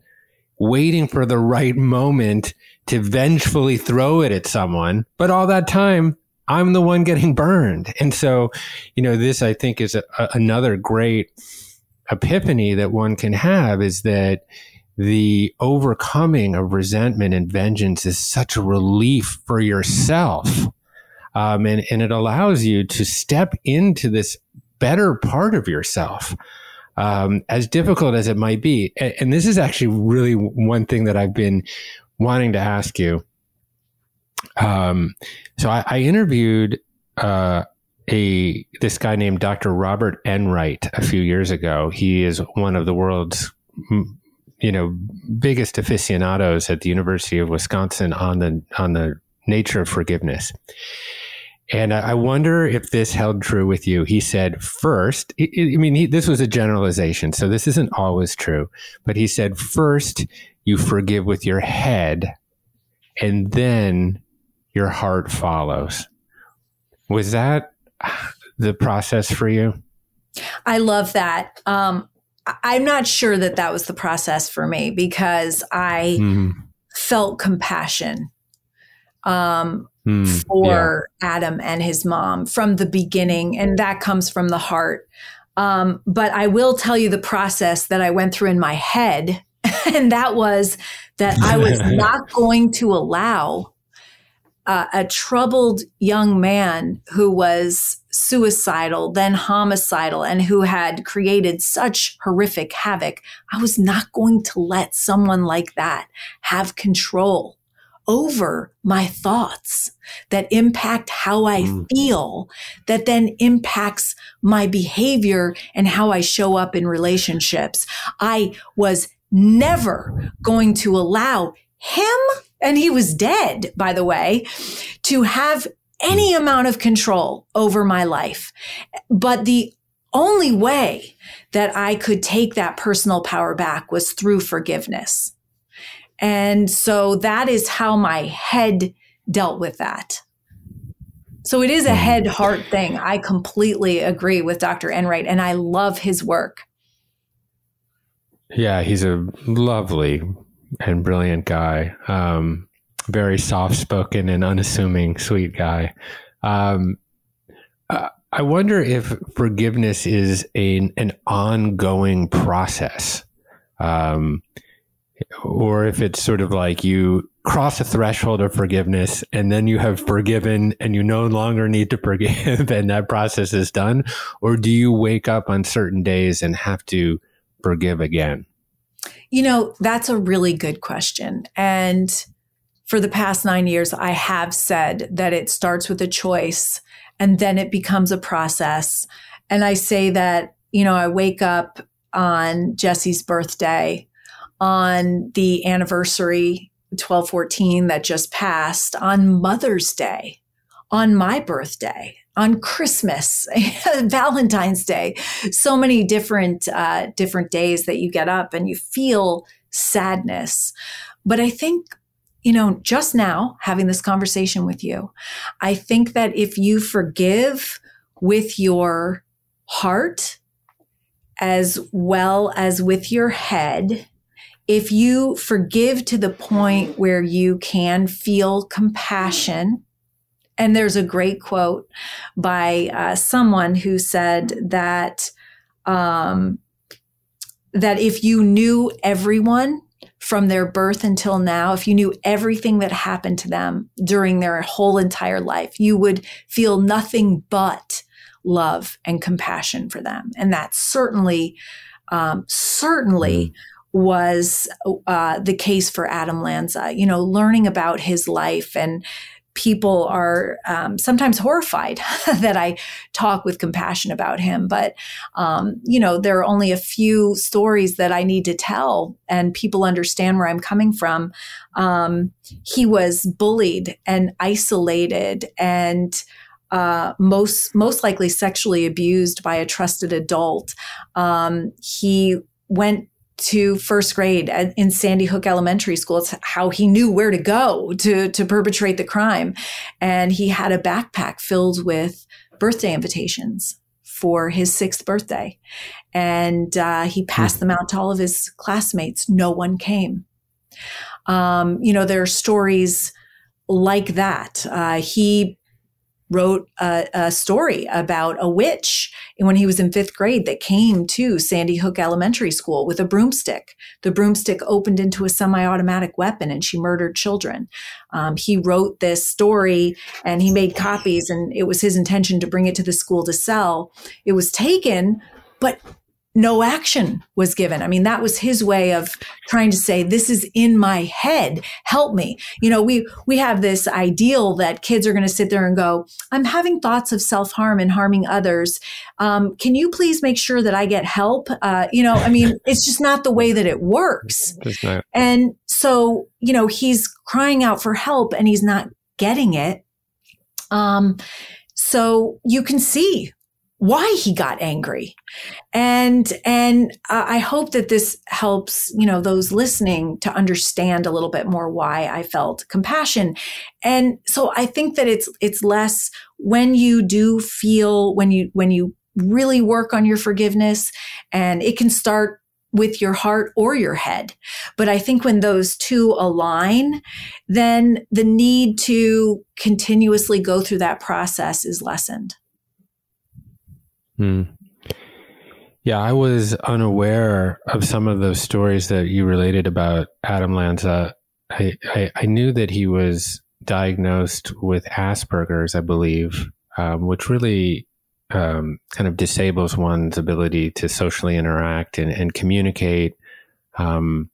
waiting for the right moment to vengefully throw it at someone. But all that time, I'm the one getting burned. And so, you know, this I think is a, a, another great epiphany that one can have is that the overcoming of resentment and vengeance is such a relief for yourself. Um, and, and it allows you to step into this better part of yourself. Um, as difficult as it might be. And, and this is actually really one thing that I've been wanting to ask you. Um, so I, I interviewed uh, a this guy named Dr. Robert Enright a few years ago. He is one of the world's you know biggest aficionados at the University of Wisconsin on the on the nature of forgiveness. And I wonder if this held true with you. He said, first, I mean, he, this was a generalization, so this isn't always true, but he said, first, you forgive with your head, and then your heart follows. Was that the process for you? I love that. Um, I'm not sure that that was the process for me because I mm. felt compassion um, mm, for yeah. Adam and his mom from the beginning, and that comes from the heart. Um, but I will tell you the process that I went through in my head, and that was that I was not going to allow uh, a troubled young man who was suicidal, then homicidal, and who had created such horrific havoc, I was not going to let someone like that have control over my thoughts that impact how I mm. feel, that then impacts my behavior and how I show up in relationships. I was never going to allow him, and he was dead, by the way, to have any hmm. amount of control over my life. But the only way that I could take that personal power back was through forgiveness. And so that is how my head dealt with that. So it is a hmm. head heart thing. I completely agree with Dr. Enright and I love his work. Yeah, he's a lovely and brilliant guy. Um, very soft spoken and unassuming, sweet guy. Um, uh, I wonder if forgiveness is a, an ongoing process, um, or if it's sort of like you cross a threshold of forgiveness and then you have forgiven and you no longer need to forgive and that process is done, or do you wake up on certain days and have to forgive again? You know, that's a really good question. And for the past nine years, I have said that it starts with a choice and then it becomes a process. And I say that, you know, I wake up on Jesse's birthday, on the anniversary 1214 that just passed, on Mother's Day, on my birthday, on Christmas, Valentine's Day, so many different uh, different days that you get up and you feel sadness. But I think you know, just now having this conversation with you, I think that if you forgive with your heart as well as with your head, if you forgive to the point where you can feel compassion, and there's a great quote by uh, someone who said that um, that if you knew everyone from their birth until now, if you knew everything that happened to them during their whole entire life, you would feel nothing but love and compassion for them. And that certainly, um, certainly mm. was uh, the case for Adam Lanza. You know, learning about his life and people are um, sometimes horrified that I talk with compassion about him. But, um, you know, there are only a few stories that I need to tell, and people understand where I'm coming from. Um, he was bullied and isolated and uh, most most likely sexually abused by a trusted adult. Um, he went to first grade in Sandy Hook Elementary School. It's how he knew where to go to, to perpetrate the crime. And he had a backpack filled with birthday invitations for his sixth birthday. And uh, he passed them out to all of his classmates. No one came. Um, you know, there are stories like that. Uh, he wrote a, a, story about a witch when he was in fifth grade that came to Sandy Hook Elementary School with a broomstick. The broomstick opened into a semi automatic weapon and she murdered children. Um, he wrote this story and he made copies, and it was his intention to bring it to the school to sell. It was taken, but no action was given. I mean, that was his way of trying to say, this is in my head. Help me. You know, we, we have this ideal that kids are going to sit there and go, I'm having thoughts of self harm and harming others. Um, can you please make sure that I get help? Uh, you know, I mean, it's just not the way that it works. And so, you know, he's crying out for help and he's not getting it. Um, so you can see why he got angry and and i hope that this helps you know those listening to understand a little bit more why i felt compassion and so i think that it's it's less when you do feel when you when you really work on your forgiveness and it can start with your heart or your head. But I think when those two align, then the need to continuously go through that process is lessened. Hmm. Yeah, I was unaware of some of those stories that you related about Adam Lanza. I, I, I knew that he was diagnosed with Asperger's, I believe, um, which really um, kind of disables one's ability to socially interact and, and communicate. Um,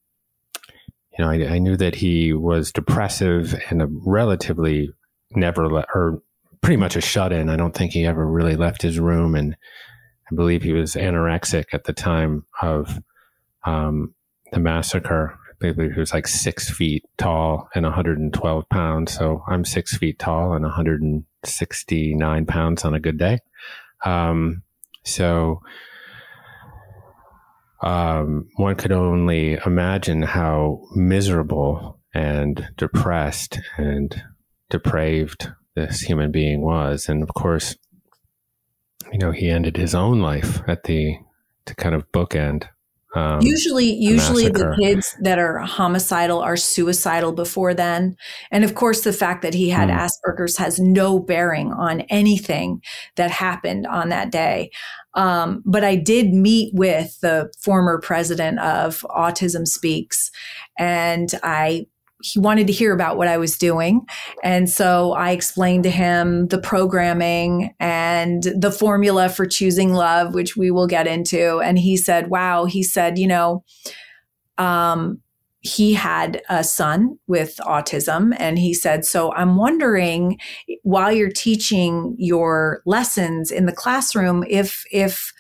you know, I, I, knew that he was depressive and a relatively never le- or pretty much a shut in. I don't think he ever really left his room, and I believe he was anorexic at the time of um, the massacre. I believe he was like six feet tall and 112 pounds. So I'm six feet tall and 169 pounds on a good day. Um, so um, one could only imagine how miserable and depressed and depraved this human being was. And of course, you know, he ended his own life at the to kind of bookend. Um, usually, usually the kids that are homicidal are suicidal before then, and of course, the fact that he had mm. Asperger's has no bearing on anything that happened on that day. Um, but I did meet with the former president of Autism Speaks, and I he wanted to hear about what I was doing. And so I explained to him the programming and the formula for choosing love, which we will get into. And he said, wow, he said, you know, um, he had a son with autism and he said so i'm wondering while you're teaching your lessons in the classroom if if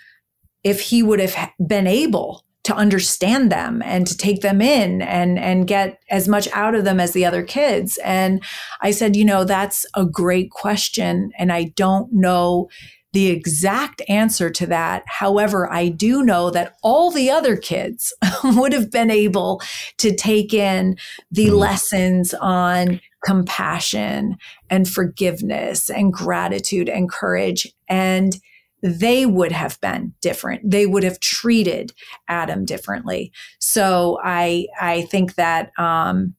if he would have been able to understand them and to take them in and and get as much out of them as the other kids. And i said you know that's a great question and i don't know the exact answer to that. However i do know that all the other kids would have been able to take in the mm. lessons on compassion and forgiveness and gratitude and courage. And they would have been different. They would have treated Adam differently. So I I think that um,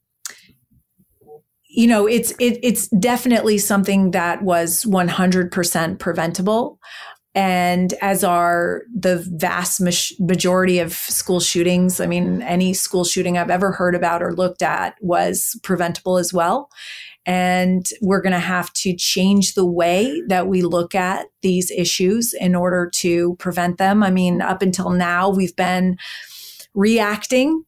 you know it's it, it's definitely something that was 100% preventable and as are the vast majority of school shootings i mean any school shooting i've ever heard about or looked at was preventable as well and we're going to have to change the way that we look at these issues in order to prevent them. I mean, up until now, we've been reacting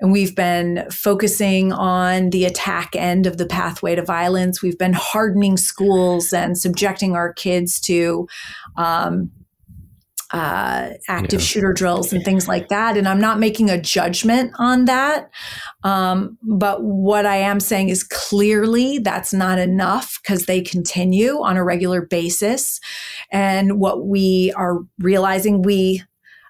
and we've been focusing on the attack end of the pathway to violence. We've been hardening schools and subjecting our kids to um, uh, active yeah. shooter drills and things like that. And I'm not making a judgment on that. Um, but what I am saying is clearly that's not enough because they continue on a regular basis. And what we are realizing, we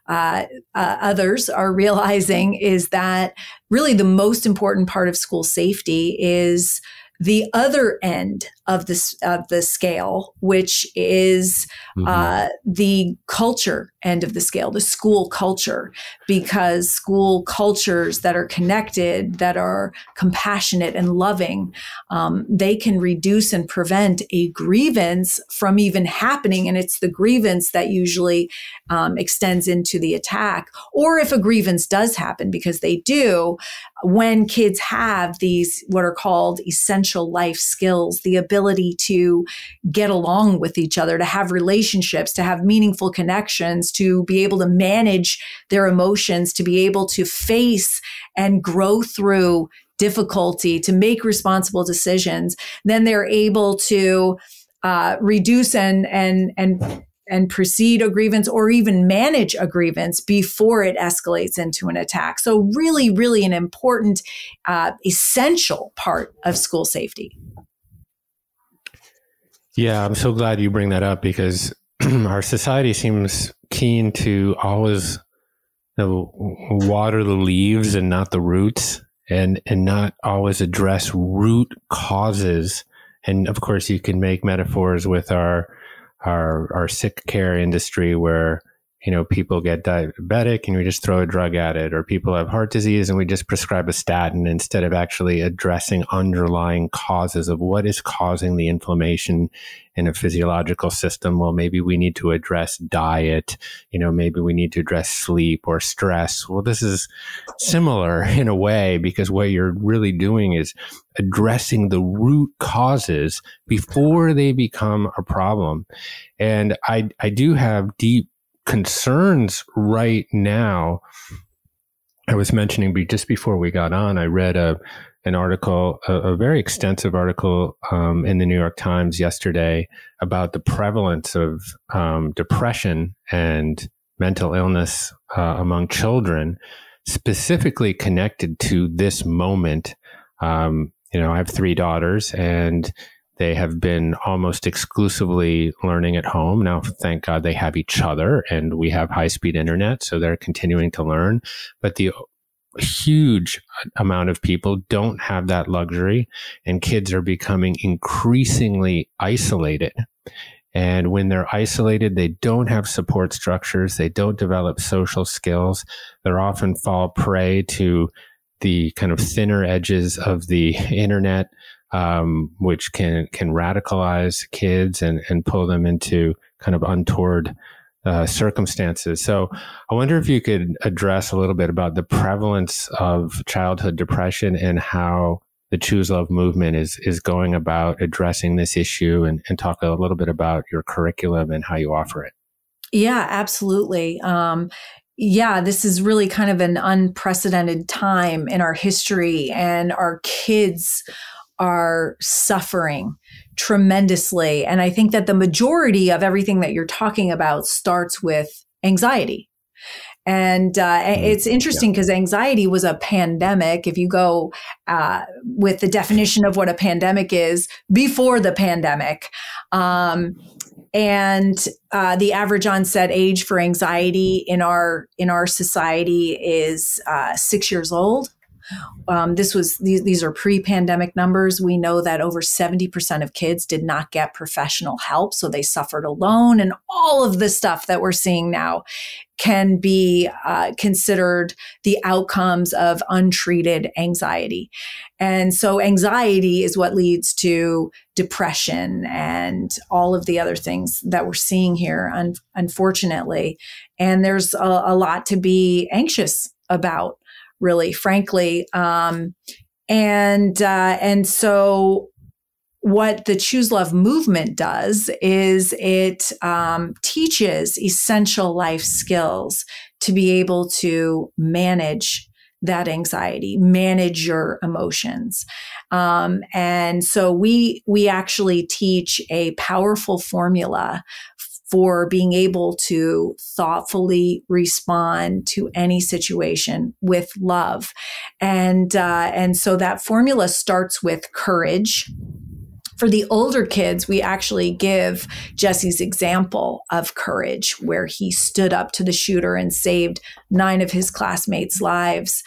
uh, uh, others are realizing is that really the most important part of school safety is the other end of this of the scale, which is mm-hmm. uh, the culture end of the scale, the school culture, because school cultures that are connected, that are compassionate and loving, um, they can reduce and prevent a grievance from even happening. And it's the grievance that usually um, extends into the attack. Or if a grievance does happen, because they do, when kids have these what are called essential life skills, the ability to get along with each other, to have relationships, to have meaningful connections, to be able to manage their emotions, to be able to face and grow through difficulty, to make responsible decisions, then they're able to uh, reduce and and and and precede a grievance or even manage a grievance before it escalates into an attack. So, really, really an important, uh, essential part of school safety. Yeah, I'm so glad you bring that up because our society seems keen to always you know, water the leaves and not the roots and and not always address root causes. And of course you can make metaphors with our our our sick care industry where you know people get diabetic and we just throw a drug at it or people have heart disease and we just prescribe a statin instead of actually addressing underlying causes of what is causing the inflammation in a physiological system. Well maybe we need to address diet you know maybe we need to address sleep or stress. Well this is similar in a way because what you're really doing is addressing the root causes before they become a problem. And i i do have deep concerns right now. I was mentioning just before we got on, I read a an article, a, a very extensive article um, in the New York Times yesterday about the prevalence of um, depression and mental illness uh, among children, specifically connected to this moment. Um, you know, I have three daughters, and they have been almost exclusively learning at home. Now, thank God they have each other and we have high speed internet. So they're continuing to learn. But the huge amount of people don't have that luxury and kids are becoming increasingly isolated. And when they're isolated, they don't have support structures. They don't develop social skills. They're often fall prey to the kind of thinner edges of the internet um, which can can radicalize kids and and pull them into kind of untoward uh, circumstances. So I wonder if you could address a little bit about the prevalence of childhood depression and how the Choose Love movement is is going about addressing this issue and, and talk a little bit about your curriculum and how you offer it. Yeah, absolutely. Um, yeah, this is really kind of an unprecedented time in our history, and our kids are suffering tremendously. And I think that the majority of everything that you're talking about starts with anxiety. And uh, mm-hmm. it's interesting because yeah. anxiety was a pandemic. If you go uh, with the definition of what a pandemic is before the pandemic, um, and uh, the average onset age for anxiety in our in our society is uh, six years old. Um, this was these, these are pre-pandemic numbers. We know that over 70% of kids did not get professional help, so they suffered alone, and all of the stuff that we're seeing now can be uh, considered the outcomes of untreated anxiety. And so, anxiety is what leads to depression and all of the other things that we're seeing here, un- unfortunately. And there's a, a lot to be anxious about really frankly um, and uh, and so what the choose love movement does is it um, teaches essential life skills to be able to manage that anxiety manage your emotions. Um, and so we we actually teach a powerful formula for being able to thoughtfully respond to any situation with love. And, uh, and so that formula starts with courage. for the older kids, we actually give Jesse's example of courage, where he stood up to the shooter and saved nine of his classmates' lives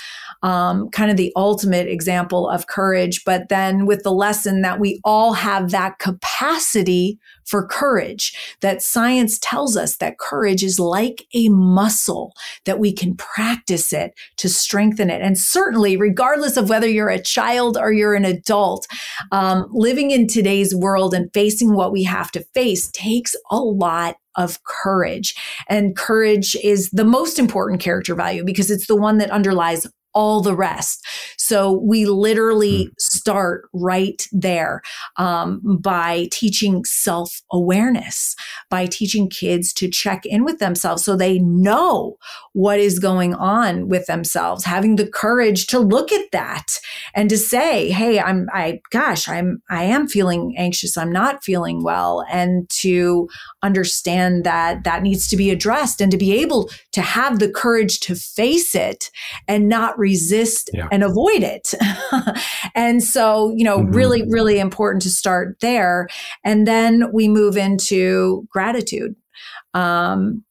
um, kind of the ultimate example of courage, but then with the lesson that we all have that capacity for courage, that science tells us that courage is like a muscle, that we can practice it to strengthen it. And certainly, regardless of whether you're a child or you're an adult, um, living in today's world and facing what we have to face takes a lot of courage. And courage is the most important character value because it's the one that underlies all the rest. So we literally mm. start right there um, by teaching self awareness, by teaching kids to check in with themselves so they know what is going on with themselves, having the courage to look at that and to say, Hey, I'm, I, gosh, I'm, I am feeling anxious. I'm not feeling well. And to understand that that needs to be addressed and to be able to have the courage to face it and not resist yeah. and avoid it. and so, you know, mm-hmm. really, really important to start there. And then we move into gratitude. Um,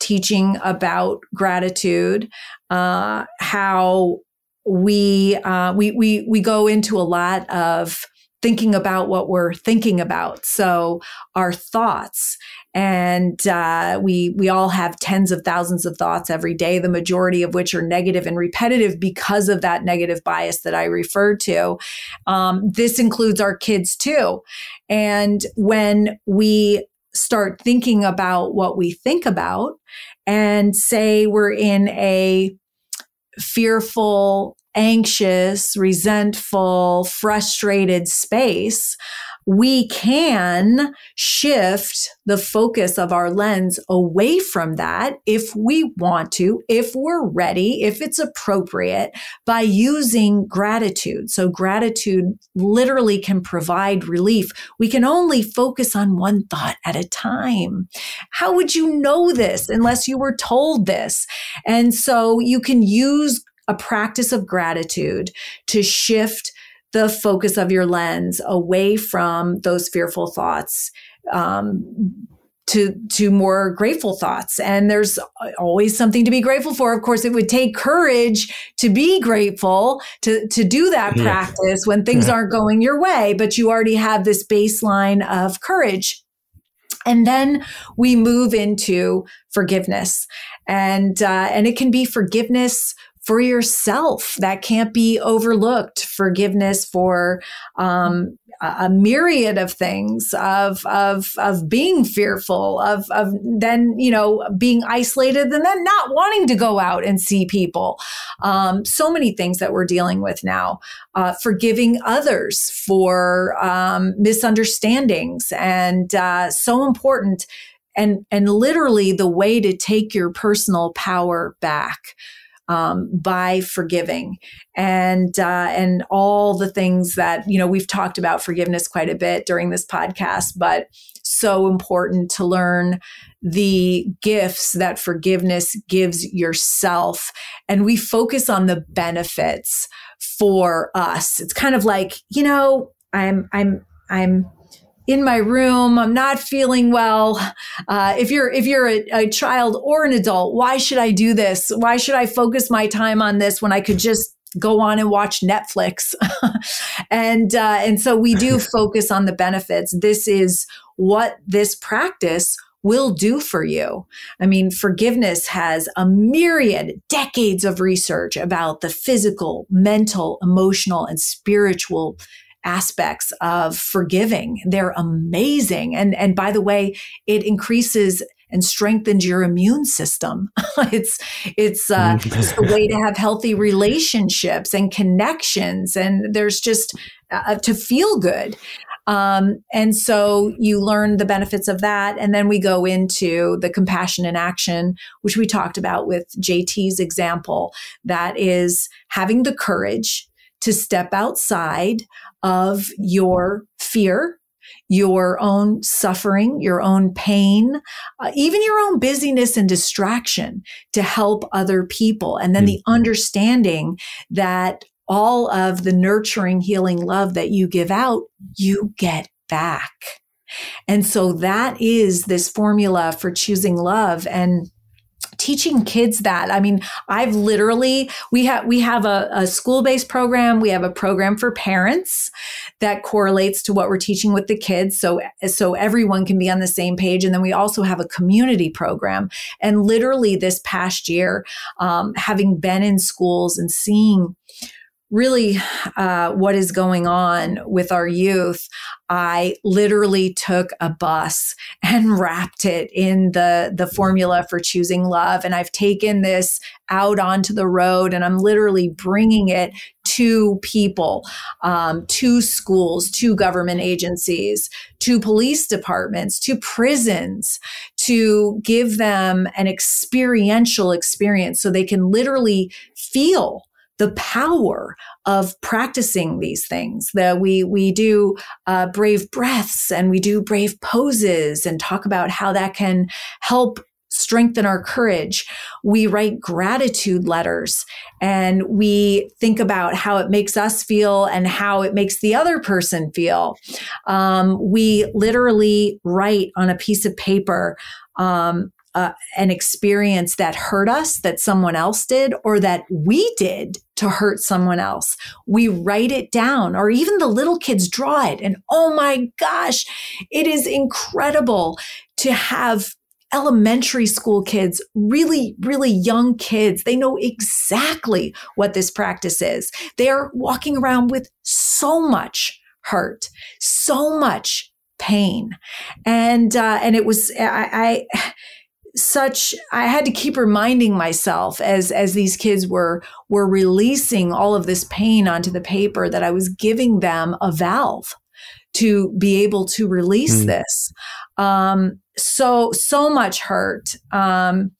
teaching about gratitude, uh, how we uh, we we we go into a lot of thinking about what we're thinking about. So our thoughts, and uh, we we all have tens of thousands of thoughts every day, the majority of which are negative and repetitive because of that negative bias that I referred to. Um, this includes our kids too, and when we start thinking about what we think about, and say we're in a fearful anxious, resentful, frustrated space, we can shift the focus of our lens away from that if we want to, if we're ready, if it's appropriate by using gratitude. So gratitude literally can provide relief. We can only focus on one thought at a time. How would you know this unless you were told this? And so you can use a practice of gratitude to shift the focus of your lens away from those fearful thoughts um, to to more grateful thoughts and there's always something to be grateful for of course it would take courage to be grateful to to do that yeah. practice when things yeah. aren't going your way but you already have this baseline of courage and then we move into forgiveness and uh, and it can be forgiveness for yourself that can't be overlooked. Forgiveness for um, a myriad of things of of of being fearful of of then you know being isolated and then not wanting to go out and see people. Um, so many things that we're dealing with now uh, forgiving others for um, misunderstandings and uh, so important and and literally the way to take your personal power back um, by forgiving. And uh, and all the things that you know we've talked about forgiveness quite a bit during this podcast but so important to learn the gifts that forgiveness gives yourself. And we focus on the benefits for us. It's kind of like you know i'm i'm i'm in my room. I'm not feeling well. Uh, if you're if you're a, a, child or an adult why should i do this? Why should i focus my time on this when i could just go on and watch netflix? And uh, and so we do focus on the benefits. This is what this practice will do for you. I mean, forgiveness has a myriad decades of research about the physical, mental, emotional, and spiritual aspects of forgiving. They're amazing. And, and by the way, it increases and strengthens your immune system. it's it's uh, it's a way to have healthy relationships and connections, and there's just uh, to feel good. Um, and so you learn the benefits of that, and then we go into the compassion in action, which we talked about with JT's example. That is having the courage to step outside of your fear, your own suffering, your own pain, uh, even your own busyness and distraction to help other people. And then mm-hmm. the understanding that all of the nurturing, healing love that you give out, you get back. And so that is this formula for choosing love. And teaching kids that. I mean i've literally we have we have a, a school-based program we have a program for parents that correlates to what we're teaching with the kids. So so everyone can be on the same page. And then we also have a community program. And literally this past year um, having been in schools and seeing really uh, what is going on with our youth, I literally took a bus and wrapped it in the the formula for choosing love, and I've taken this out onto the road, and I'm literally bringing it to people, um, to schools, to government agencies, to police departments, to prisons, to give them an experiential experience so they can literally feel the power of practicing these things that we we do uh, brave breaths and we do brave poses and talk about how that can help strengthen our courage. We write gratitude letters and we think about how it makes us feel and how it makes the other person feel. Um, we literally write on a piece of paper um, uh, an experience that hurt us that someone else did or that we did to hurt someone else. We write it down or even the little kids draw it. And oh my gosh, it is incredible to have elementary school kids, really, really young kids. They know exactly what this practice is. They're walking around with so much hurt, so much pain. And, uh, and it was, I, I such i had to keep reminding myself as as these kids were were releasing all of this pain onto the paper that i was giving them a valve to be able to release mm. this um so so much hurt um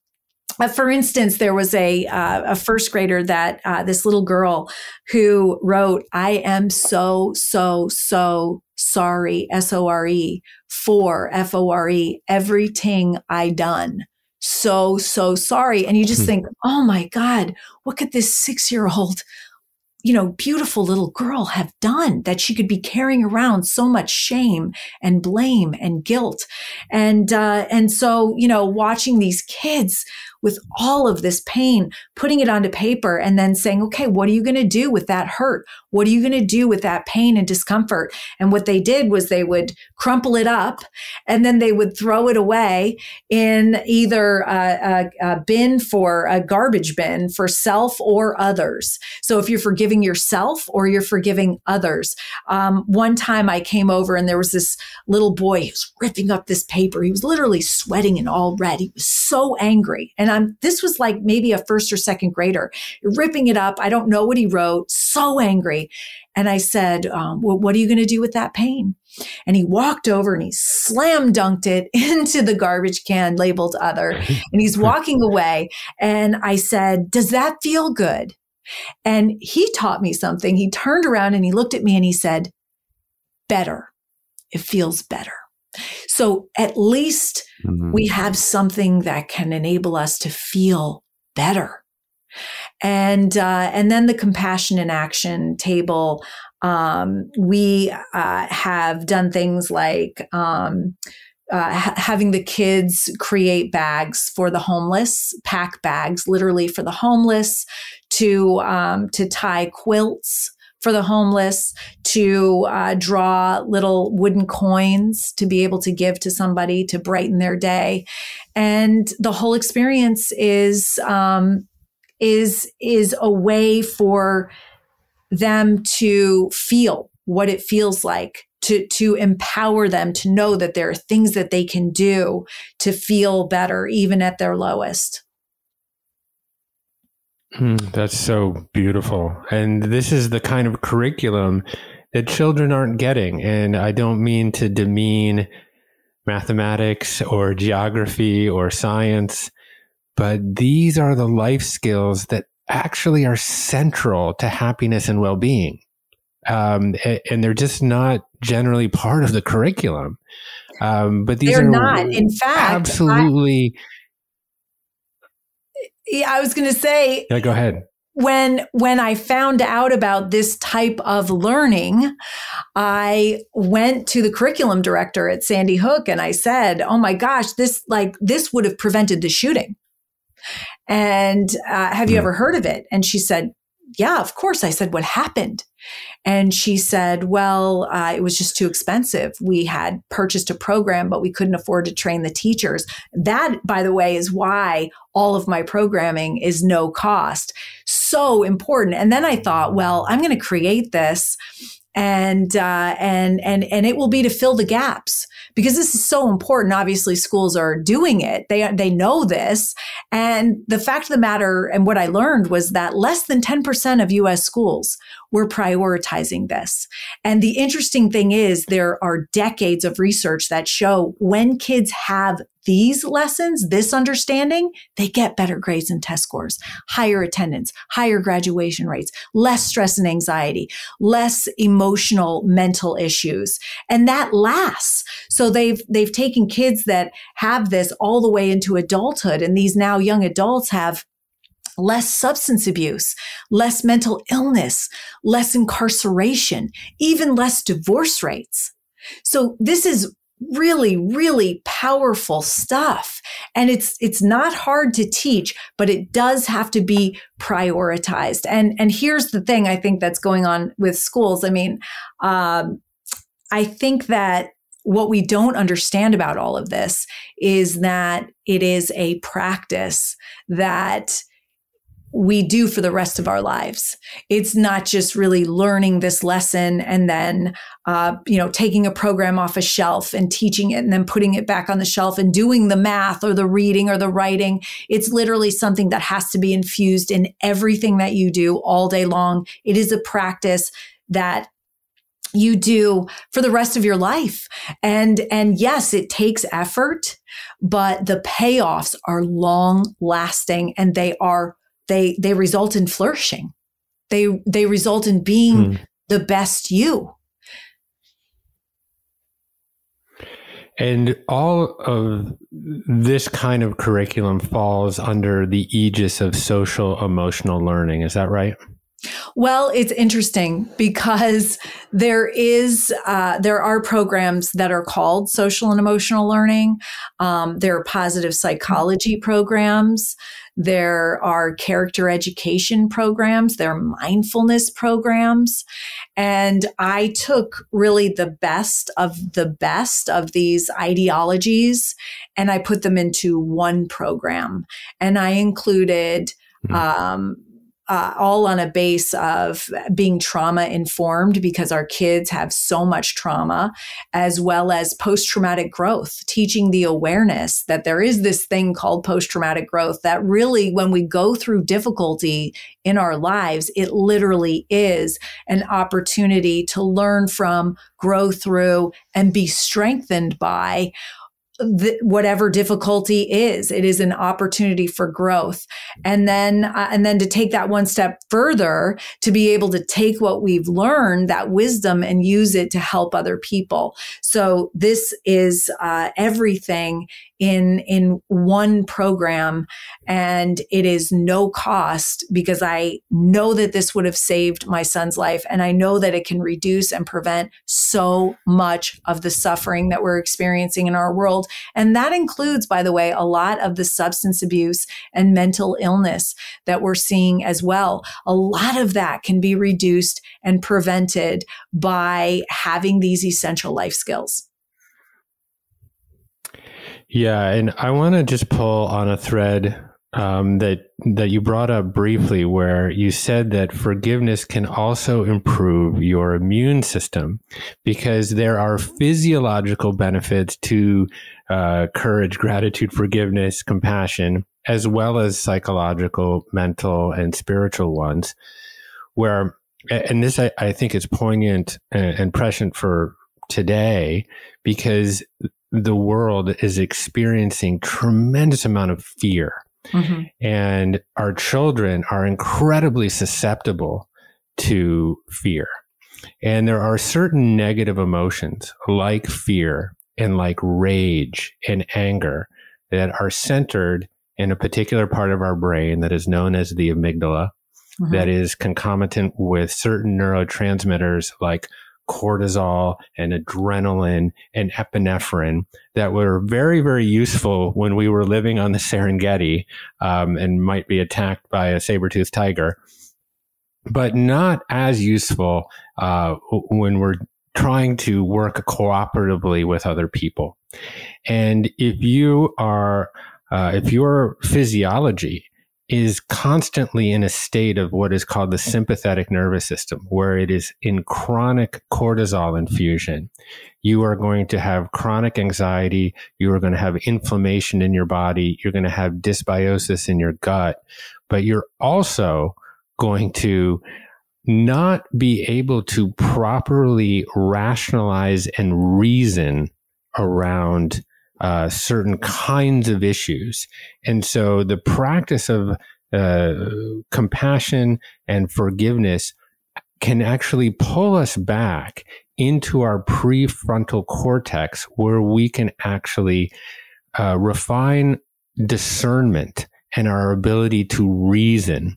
uh, for instance, there was a uh, a first grader that uh, this little girl who wrote, "I am so so so sorry, S O R E, for F O R E, everything I done. So, so sorry. And you just hmm. think, oh my God, what could this six year old you know, beautiful little girl have done that she could be carrying around so much shame and blame and guilt. And, uh, and so, you know, watching these kids with all of this pain, putting it onto paper and then saying, okay, what are you going to do with that hurt? What are you going to do with that pain and discomfort? And what they did was they would crumple it up and then they would throw it away in either a, a, a bin for a garbage bin for self or others. So if you're forgiving yourself or you're forgiving others. Um, one time I came over and there was this little boy who was ripping up this paper. He was literally sweating and all red. He was so angry. And I'm, this was like maybe a first or second grader ripping it up. I don't know what he wrote, so angry. And I said, um, well, what are you going to do with that pain? And he walked over and he slam dunked it into the garbage can labeled other. And he's walking away. And I said, Does that feel good? And he taught me something. He turned around and he looked at me and he said, Better. It feels better. So at least mm-hmm. we have something that can enable us to feel better. And uh, and then the compassion in action table. Um, we uh, have done things like um, uh, ha- having the kids create bags for the homeless, pack bags, literally for the homeless, to um, to tie quilts for the homeless, to uh, draw little wooden coins to be able to give to somebody to brighten their day, and the whole experience is um, is is a way for them to feel what it feels like to to empower them to know that there are things that they can do to feel better even at their lowest Mm, that's so beautiful. And this is the kind of curriculum that children aren't getting. And I don't mean to demean mathematics or geography or science, but these are the life skills that actually are central to happiness and well being. Um, and they're just not generally part of the curriculum. Um, but these they're are not. In fact, absolutely. I, I was going to say. Yeah, go ahead. when when I found out about this type of learning, I went to the curriculum director at Sandy Hook and I said, "Oh my gosh, this like this would have prevented the shooting." And uh, have you hmm. ever heard of it? And she said, "Yeah, of course." I said, "What happened?" And she said, Well, uh, it was just too expensive. We had purchased a program, but we couldn't afford to train the teachers. That, by the way, is why all of my programming is no cost. So important. And then I thought, well, I'm going to create this and uh, and and and it will be to fill the gaps because this is so important. Obviously, schools are doing it; they they know this. And the fact of the matter, and what I learned was that less than ten percent of U.S. schools were prioritizing this. And the interesting thing is, there are decades of research that show when kids have these lessons, this understanding, they get better grades and test scores, higher attendance, higher graduation rates, less stress and anxiety, less emotional mental issues. And that lasts. So they've, they've taken kids that have this all the way into adulthood. And these now young adults have less substance abuse, less mental illness, less incarceration, even less divorce rates. So this is really really powerful stuff. And it's it's not hard to teach but it does have to be prioritized. And and here's the thing i think that's going on with schools. I mean um, i think that what we don't understand about all of this is that it is a practice that we do for the rest of our lives. It's not just really learning this lesson and then, uh, you know, taking a program off a shelf and teaching it and then putting it back on the shelf and doing the math or the reading or the writing. It's literally something that has to be infused in everything that you do all day long. It is a practice that you do for the rest of your life. And, and yes, it takes effort, but the payoffs are long lasting and they are they they result in flourishing they they result in being hmm. the best you and all of this kind of curriculum falls under the aegis of social emotional learning is that right well, it's interesting because there is uh, there are programs that are called social and emotional learning. Um, there are positive psychology programs. There are character education programs. There are mindfulness programs, and I took really the best of the best of these ideologies, and I put them into one program, and I included. Mm-hmm. Um, uh, all on a base of being trauma informed because our kids have so much trauma, as well as post traumatic growth, teaching the awareness that there is this thing called post traumatic growth that really, when we go through difficulty in our lives, it literally is an opportunity to learn from, grow through, and be strengthened by whatever difficulty is it is an opportunity for growth. And then uh, and then to take that one step further to be able to take what we've learned that wisdom and use it to help other people. So this is uh, everything in in one program and it is no cost because I know that this would have saved my son's life and I know that it can reduce and prevent so much of the suffering that we're experiencing in our world. And that includes by the way a lot of the substance abuse and mental illness that we're seeing as well. A lot of that can be reduced and prevented by having these essential life skills yeah, and I want to just pull on a thread um, that that you brought up briefly, where you said that forgiveness can also improve your immune system because there are physiological benefits to uh, courage, gratitude, forgiveness, compassion, as well as psychological, mental, and spiritual ones. Where, and this I, I think is poignant and, and prescient for today because the world is experiencing tremendous amount of fear. Mm-hmm. And our children are incredibly susceptible to fear. And there are certain negative emotions like fear and like rage and anger that are centered in a particular part of our brain that is known as the amygdala. mm-hmm. that is concomitant with certain neurotransmitters like cortisol and adrenaline and epinephrine that were very, very useful when we were living on the Serengeti um, and might be attacked by a saber-toothed tiger, but not as useful uh, when we're trying to work cooperatively with other people. And if you are, uh, if your physiology is constantly in a state of what is called the sympathetic nervous system, where it is in chronic cortisol infusion. You are going to have chronic anxiety. You are going to have inflammation in your body. You're going to have dysbiosis in your gut, but you're also going to not be able to properly rationalize and reason around uh, certain kinds of issues. And so the practice of uh, compassion and forgiveness can actually pull us back into our prefrontal cortex where we can actually uh, refine discernment and our ability to reason.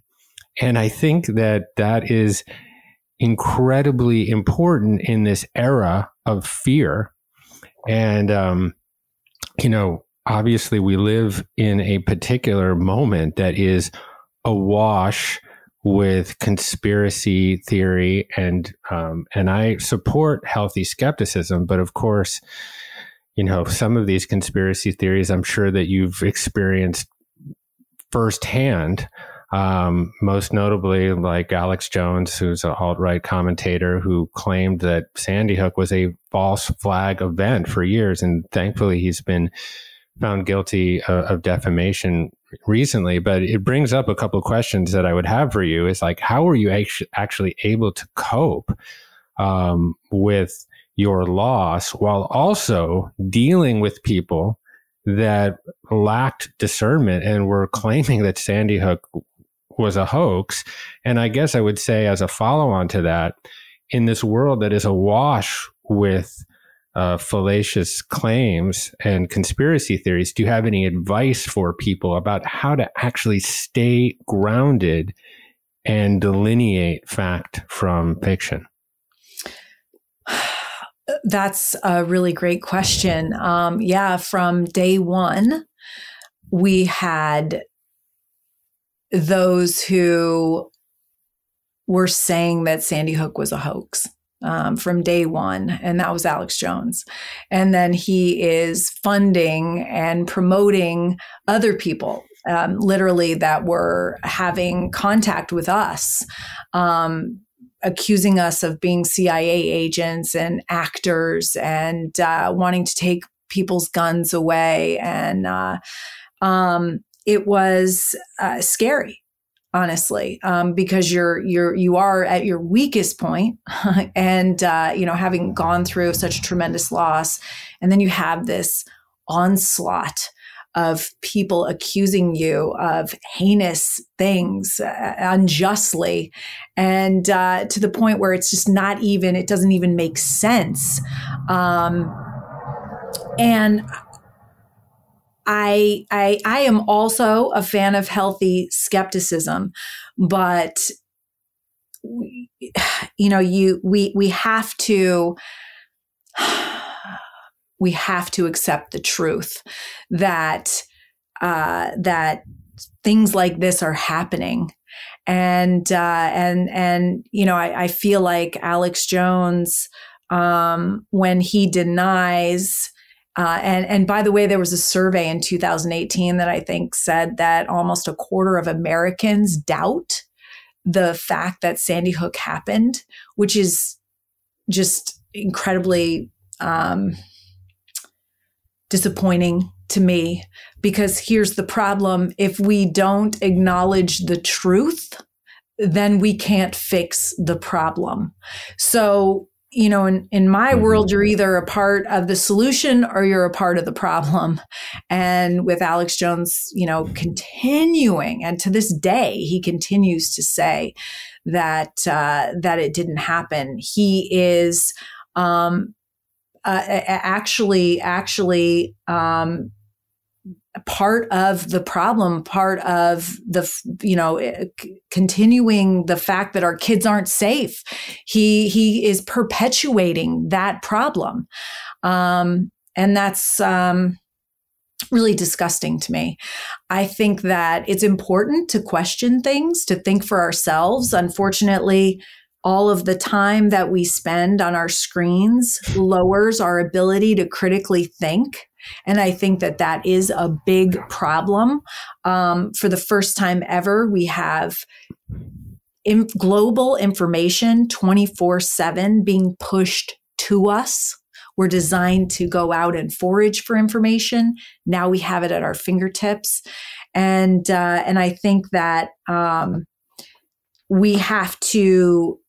And I think that that is incredibly important in this era of fear. And, um, you know, obviously we live in a particular moment that is awash with conspiracy theory and um, and I support healthy skepticism, but of course, you know, some of these conspiracy theories I'm sure that you've experienced firsthand. Um, most notably, like Alex Jones, who's an alt right commentator who claimed that Sandy Hook was a false flag event for years. And thankfully, he's been found guilty of, of defamation recently. But it brings up a couple of questions that I would have for you is like, how were you actually able to cope um, with your loss while also dealing with people that lacked discernment and were claiming that Sandy Hook was a hoax. And I guess I would say, as a follow on to that, in this world that is awash with uh, fallacious claims and conspiracy theories, do you have any advice for people about how to actually stay grounded and delineate fact from fiction? That's a really great question. Um, yeah, from day one, we had those who were saying that Sandy Hook was a hoax. Um, from day one, and that was Alex Jones. And then he is funding and promoting other people, um, literally, that were having contact with us, um, accusing us of being CIA agents and actors and uh, wanting to take people's guns away. And uh, um, it was uh, scary honestly um, because you're you're you are at your weakest point and uh, you know having gone through such tremendous loss and then you have this onslaught of people accusing you of heinous things uh, unjustly and uh, to the point where it's just not even it doesn't even make sense um, and I, I I am also a fan of healthy skepticism, but we, you know, you we we have to we have to accept the truth that uh, that things like this are happening. And uh, and and you know I, I feel like Alex Jones um, when he denies uh, and and by the way, there was a survey in 2018 that I think said that almost a quarter of Americans doubt the fact that Sandy Hook happened, which is just incredibly um, disappointing to me. Because here's the problem: if we don't acknowledge the truth, then we can't fix the problem. So you know, in, in my mm-hmm. world, you're either a part of the solution or you're a part of the problem. And with Alex Jones, you know, continuing, and to this day, he continues to say that uh, that it didn't happen. He is um, uh, actually actually um, part of the problem part of the you know eh, continuing the fact that our kids aren't safe he he is perpetuating that problem um and that's um really disgusting to me. I think that it's important to question things, to think for ourselves. Unfortunately, all of the time that we spend on our screens lowers our ability to critically think. And I think that that is a big problem. Um, for the first time ever, we have in global information 24 7 being pushed to us. We're designed to go out and forage for information. Now we have it at our fingertips. And, uh, and I think that um, we have to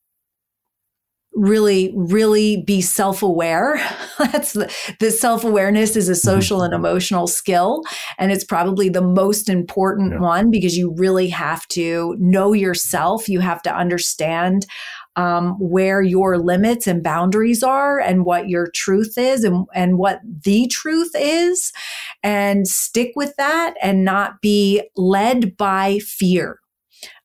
really really be self-aware that's the, the self-awareness is a mm-hmm. social and emotional skill and it's probably the most important yeah. one because you really have to know yourself you have to understand um, where your limits and boundaries are and what your truth is and, and what the truth is and stick with that and not be led by fear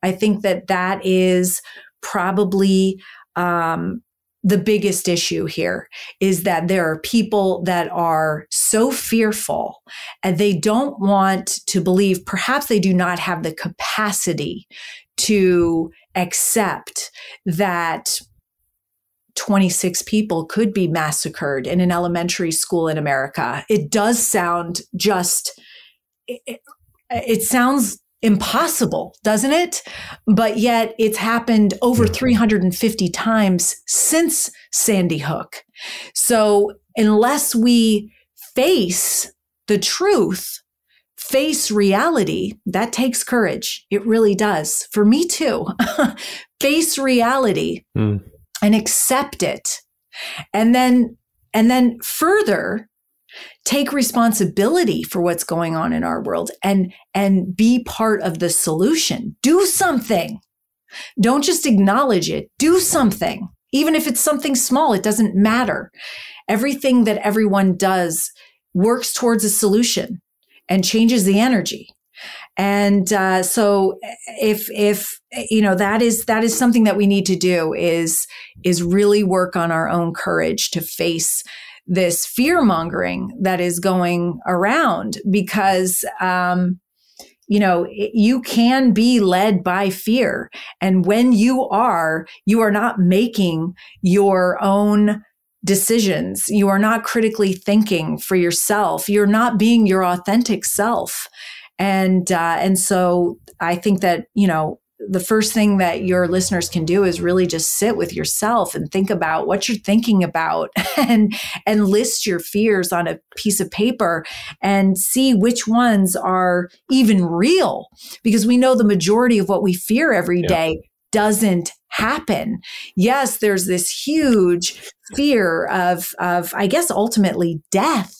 i think that that is probably um, the biggest issue here is that there are people that are so fearful and they don't want to believe, perhaps they do not have the capacity to accept that 26 people could be massacred in an elementary school in America. It does sound just, it, it sounds impossible, doesn't it? But yet it's happened over 350 times since Sandy Hook. So unless we face the truth, face reality, that takes courage. It really does. For me too. face reality mm. and accept it. And then and then further take responsibility for what's going on in our world and and be part of the solution. Do something. Don't just acknowledge it. Do something. Even if it's something small it doesn't matter. Everything that everyone does works towards a solution and changes the energy. And uh, so if if you know that is that is something that we need to do is is really work on our own courage to face this fear mongering that is going around because um, you know you can be led by fear. And when you are you are not making your own decisions. You are not critically thinking for yourself. You're not being your authentic self. And uh, and so i think that you know the first thing that your listeners can do is really just sit with yourself and think about what you're thinking about and and list your fears on a piece of paper and see which ones are even real because we know the majority of what we fear every yeah. day doesn't happen. Yes, there's this huge fear of of I guess ultimately death.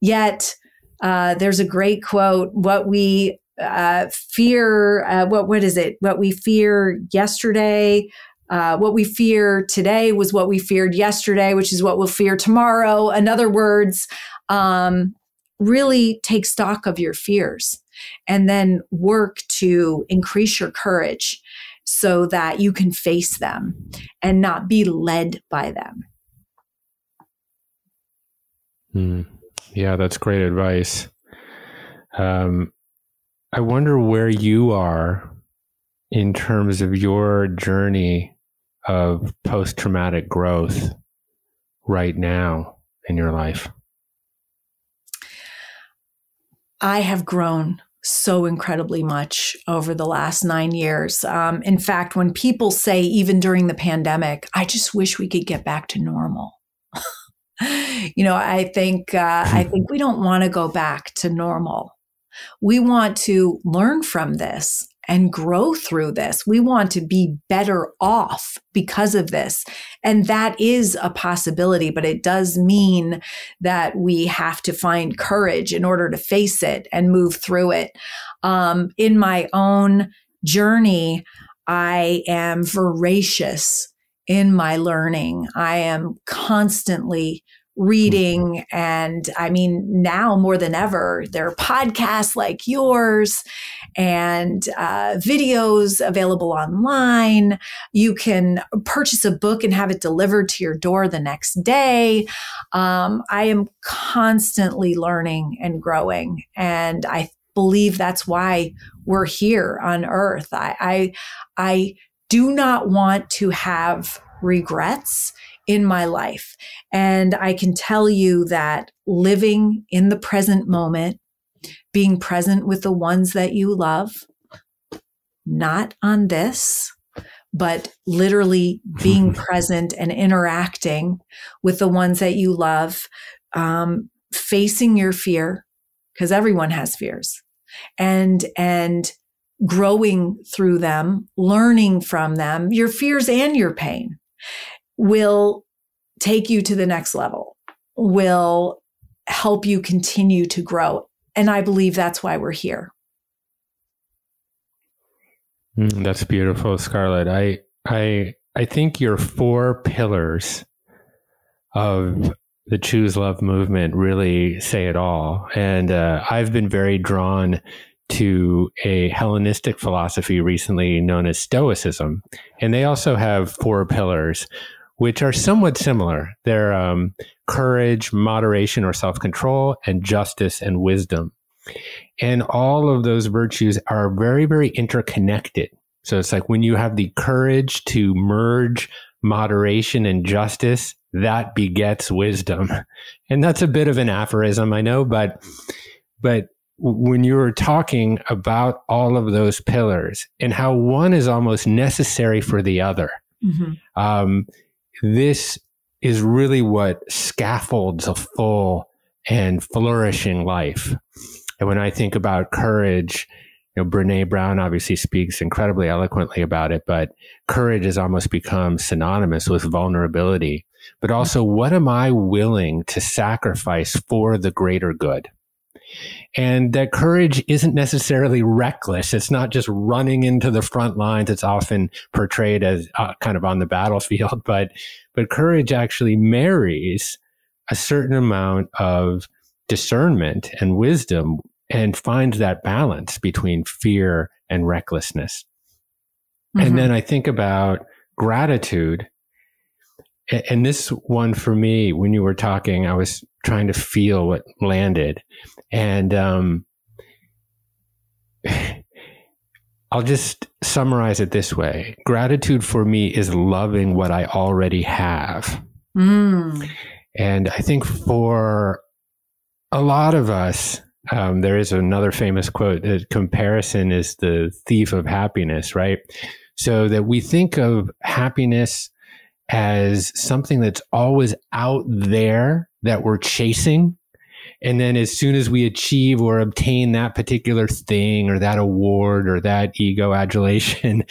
Yet uh, there's a great quote: "What we uh, fear uh, what what is it? What we fear yesterday uh, what we fear today was what we feared yesterday which is what we'll fear tomorrow. In other words um, really take stock of your fears and then work to increase your courage so that you can face them and not be led by them. Mm. yeah that's great advice. Um, I wonder where you are in terms of your journey of post traumatic growth right now in your life. I have grown so incredibly much over the last nine years. Um, in fact, when people say, even during the pandemic, I just wish we could get back to normal. you know, I think uh, I think we don't want to go back to normal. We want to learn from this and grow through this. We want to be better off because of this. And that is a possibility, but it does mean that we have to find courage in order to face it and move through it. Um, in my own journey, I am voracious in my learning. I am constantly reading and i mean now more than ever there are podcasts like yours and uh, videos available online. You can purchase a book and have it delivered to your door the next day. Um, i am constantly learning and growing and i believe that's why we're here on earth. I i, I do not want to have regrets in my life. And I can tell you that living in the present moment, being present with the ones that you love, not on this, but literally being present and interacting with the ones that you love, um, facing your fear, because everyone has fears, and and growing through them, learning from them, your fears and your pain will take you to the next level, will help you continue to grow. And I believe that's why we're here. Mm, that's beautiful, Scarlett. I I I think your four pillars of the choose love movement really say it all. And uh, I've been very drawn to a Hellenistic philosophy recently known as Stoicism. And they also have four pillars, which are somewhat similar. They're um, courage, moderation or self control, and justice and wisdom. And all of those virtues are very, very interconnected. So it's like when you have the courage to merge moderation and justice, that begets wisdom. And that's a bit of an aphorism, I know, but but when you were talking about all of those pillars and how one is almost necessary for the other, mm-hmm. um, this is really what scaffolds a full and flourishing life. And when I think about courage, you know, Brene Brown obviously speaks incredibly eloquently about it, but courage has almost become synonymous with vulnerability. But also, what am I willing to sacrifice for the greater good? And that courage isn't necessarily reckless. It's not just running into the front lines. It's often portrayed as uh, kind of on the battlefield, but but courage actually marries a certain amount of discernment and wisdom and finds that balance between fear and recklessness. Mm-hmm. And then I think about gratitude. And this one for me, when you were talking, I was trying to feel what landed. And um, I'll just summarize it this way gratitude for me is loving what I already have. Mm. And I think for a lot of us, um, there is another famous quote that comparison is the thief of happiness, right? So that we think of happiness as something that's always out there that we're chasing. And then as soon as we achieve or obtain that particular thing or that award or that ego adulation,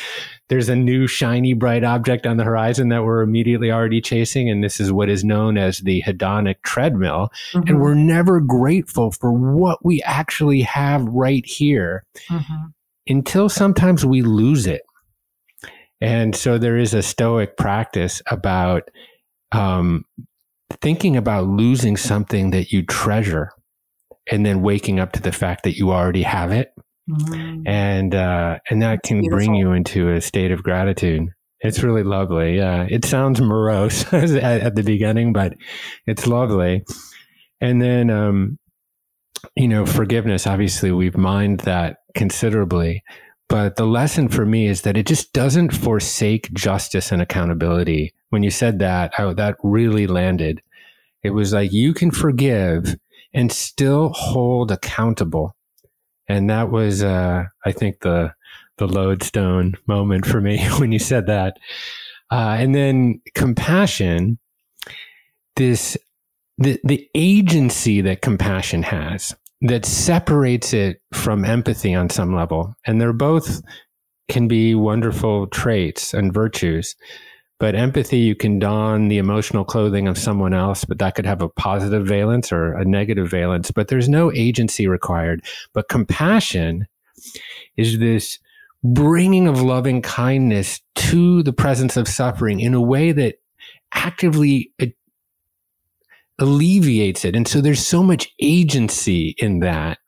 there's a new shiny bright object on the horizon that we're immediately already chasing. And this is what is known as the hedonic treadmill. Mm-hmm. And we're never grateful for what we actually have right here mm-hmm. until sometimes we lose it. And so there is a stoic practice about um, thinking about losing something that you treasure and then waking up to the fact that you already have it. Mm-hmm. And, uh, and that can Beautiful. bring you into a state of gratitude. It's really lovely. Yeah. It sounds morose at, at, the beginning, but it's lovely. And then, um, you know, forgiveness, obviously we've mined that considerably, but the lesson for me is that it just doesn't forsake justice and accountability. When you said that, I, that really landed. It was like you can forgive and still hold accountable. And that was, uh, I think, the the lodestone moment for me when you said that. Uh, and then compassion, this the the agency that compassion has that separates it from empathy on some level. And they're both can be wonderful traits and virtues. But empathy, you can don the emotional clothing of someone else, but that could have a positive valence or a negative valence. But there's no agency required. But compassion is this bringing of loving kindness to the presence of suffering in a way that actively uh, alleviates it. And so there's so much agency in that.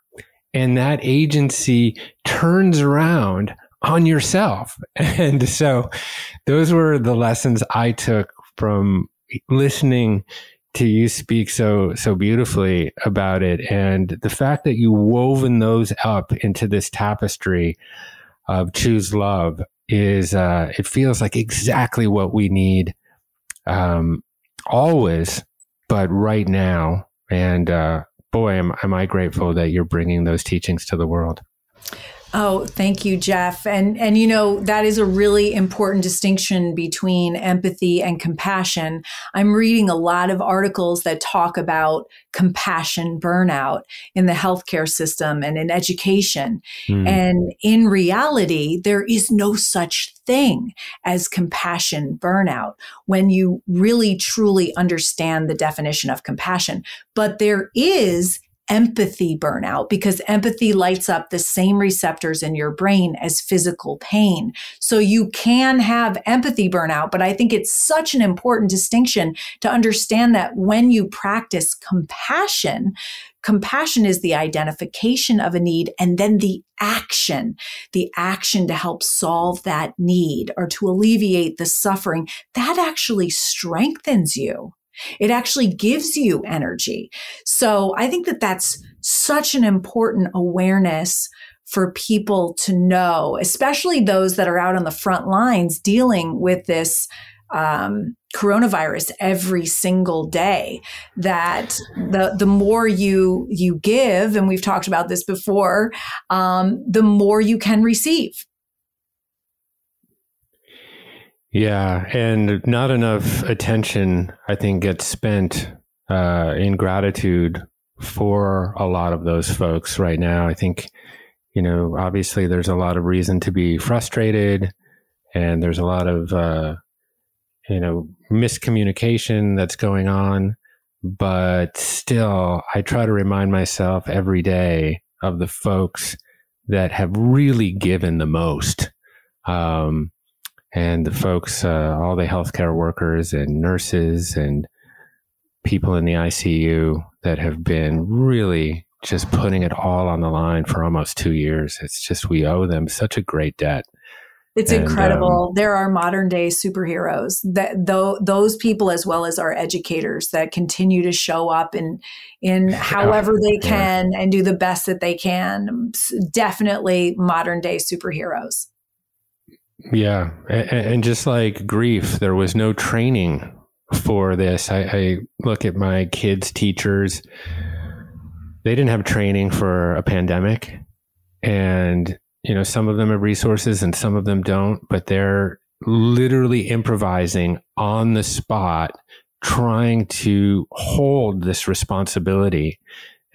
And that agency turns around on yourself. And so those were the lessons I took from listening to you speak so so beautifully about it and the fact that you woven those up into this tapestry of choose love is uh it feels like exactly what we need um always but right now and uh boy am, am i grateful that you're bringing those teachings to the world Oh, thank you, Jeff. And and you know that is a really important distinction between empathy and compassion. I'm reading a lot of articles that talk about compassion burnout in the healthcare system and in education. Mm. And in reality, there is no such thing as compassion burnout when you really truly understand the definition of compassion. But there is empathy burnout because empathy lights up the same receptors in your brain as physical pain. So you can have empathy burnout, but I think it's such an important distinction to understand that when you practice compassion, compassion is the identification of a need and then the action, the action to help solve that need or to alleviate the suffering that actually strengthens you. It actually gives you energy. So I think that that's such an important awareness for people to know, especially those that are out on the front lines dealing with this um, coronavirus every single day. That the the more you you give, and we've talked about this before, um, the more you can receive. Yeah, and not enough attention, I think, gets spent uh, in gratitude for a lot of those folks right now. I think, you know, obviously there's a lot of reason to be frustrated, and there's a lot of, uh, you know, miscommunication that's going on. But still, I try to remind myself every day of the folks that have really given the most. Um, and the folks, uh, all the healthcare workers and nurses and people in the ICU that have been really just putting it all on the line for almost two years. It's just, we owe them such a great debt. It's and, incredible. Um, there are modern day superheroes that though those people as well as our educators that continue to show up in in however they can yeah. and do the best that they can. Definitely modern day superheroes. Yeah. And, and, just like grief, there was no training for this. I, I, look at my kids' teachers, they didn't have training for a pandemic. And, you know, some of them have resources and some of them don't, but they're literally improvising on the spot, trying to hold this responsibility.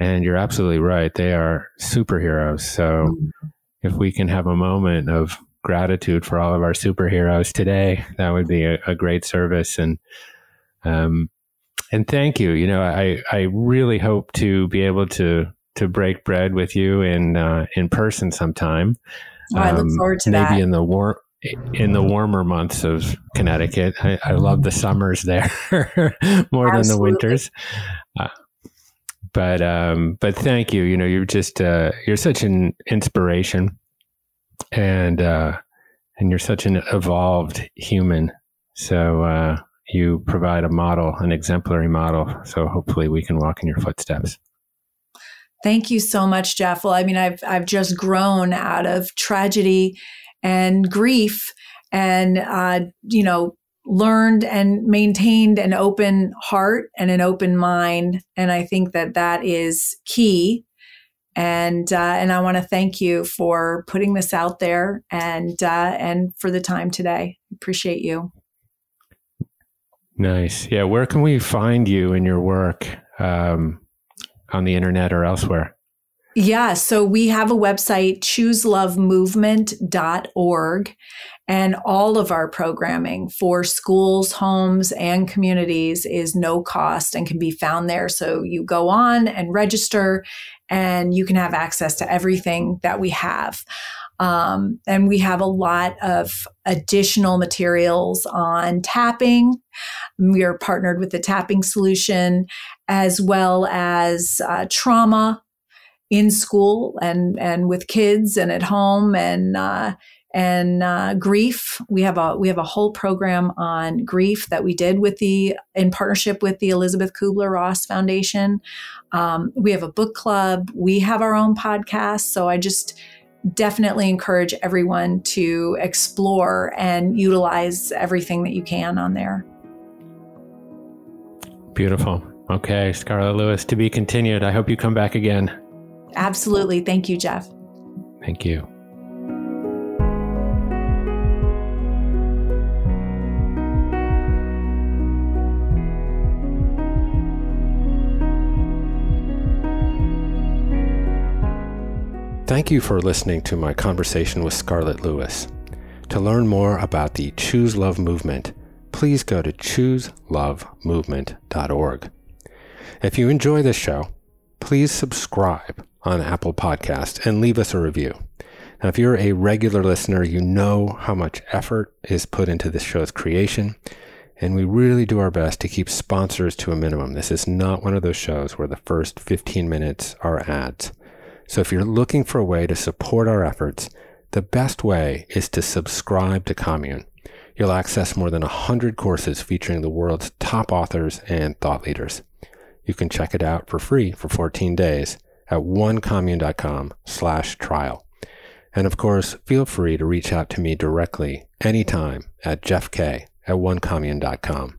And you're absolutely right. They are superheroes. So if we can have a moment of gratitude for all of our superheroes today. That would be a, a great service. And, um, and thank you. You know, I, I really hope to be able to, to break bread with you in, uh, in person sometime. Oh, I look um, forward to maybe that. Maybe in the warm, in the warmer months of Connecticut. I, I love the summers there more Absolutely. than the winters. Uh, but um, but thank you. You know, you're just uh, you're such an inspiration and uh, and you're such an evolved human. So uh, you provide a model, an exemplary model. So hopefully we can walk in your footsteps. Thank you so much, Jeff. Well, I mean, I've I've just grown out of tragedy and grief, and uh, you know, learned and maintained an open heart and an open mind, and I think that that is key and uh, and I want to thank you for putting this out there and uh, and for the time today. Appreciate you. Nice. Yeah. Where can we find you in your work um, on the internet or elsewhere? Yeah, so we have a website, chooselovemovement.org, and all of our programming for schools, homes, and communities is no cost and can be found there. So you go on and register, and you can have access to everything that we have. Um, and we have a lot of additional materials on tapping. We are partnered with the tapping solution as well as uh, trauma in school and and with kids and at home and uh, and uh, grief. We have a we have a whole program on grief that we did with the in partnership with the Elisabeth Kubler Ross Foundation. Um, we have a book club. We have our own podcast. So I just definitely encourage everyone to explore and utilize everything that you can on there. Beautiful. Okay, Scarlett Lewis, to be continued. I hope you come back again. Absolutely. Thank you, Jeff. Thank you. Thank you for listening to my conversation with Scarlett Lewis. To learn more about the Choose Love movement, please go to chooselovemovement.org. If you enjoy this show, please subscribe on Apple Podcast and leave us a review. Now, if you're a regular listener, you know how much effort is put into this show's creation, and we really do our best to keep sponsors to a minimum. This is not one of those shows where the first 15 minutes are ads. So if you're looking for a way to support our efforts, the best way is to subscribe to Commune. You'll access more than 100 courses featuring the world's top authors and thought leaders. You can check it out for free for 14 days at onecommune.com slash trial. And of course, feel free to reach out to me directly anytime at jeffk at onecommune.com.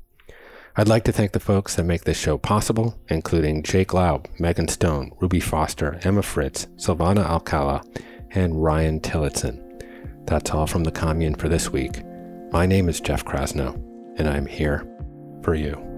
I'd like to thank the folks that make this show possible, including Jake Laub, Megan Stone, Ruby Foster, Emma Fritz, Silvana Alcala, and Ryan Tillotson. That's all from the commune for this week. My name is Jeff Krasno, and I'm here for you.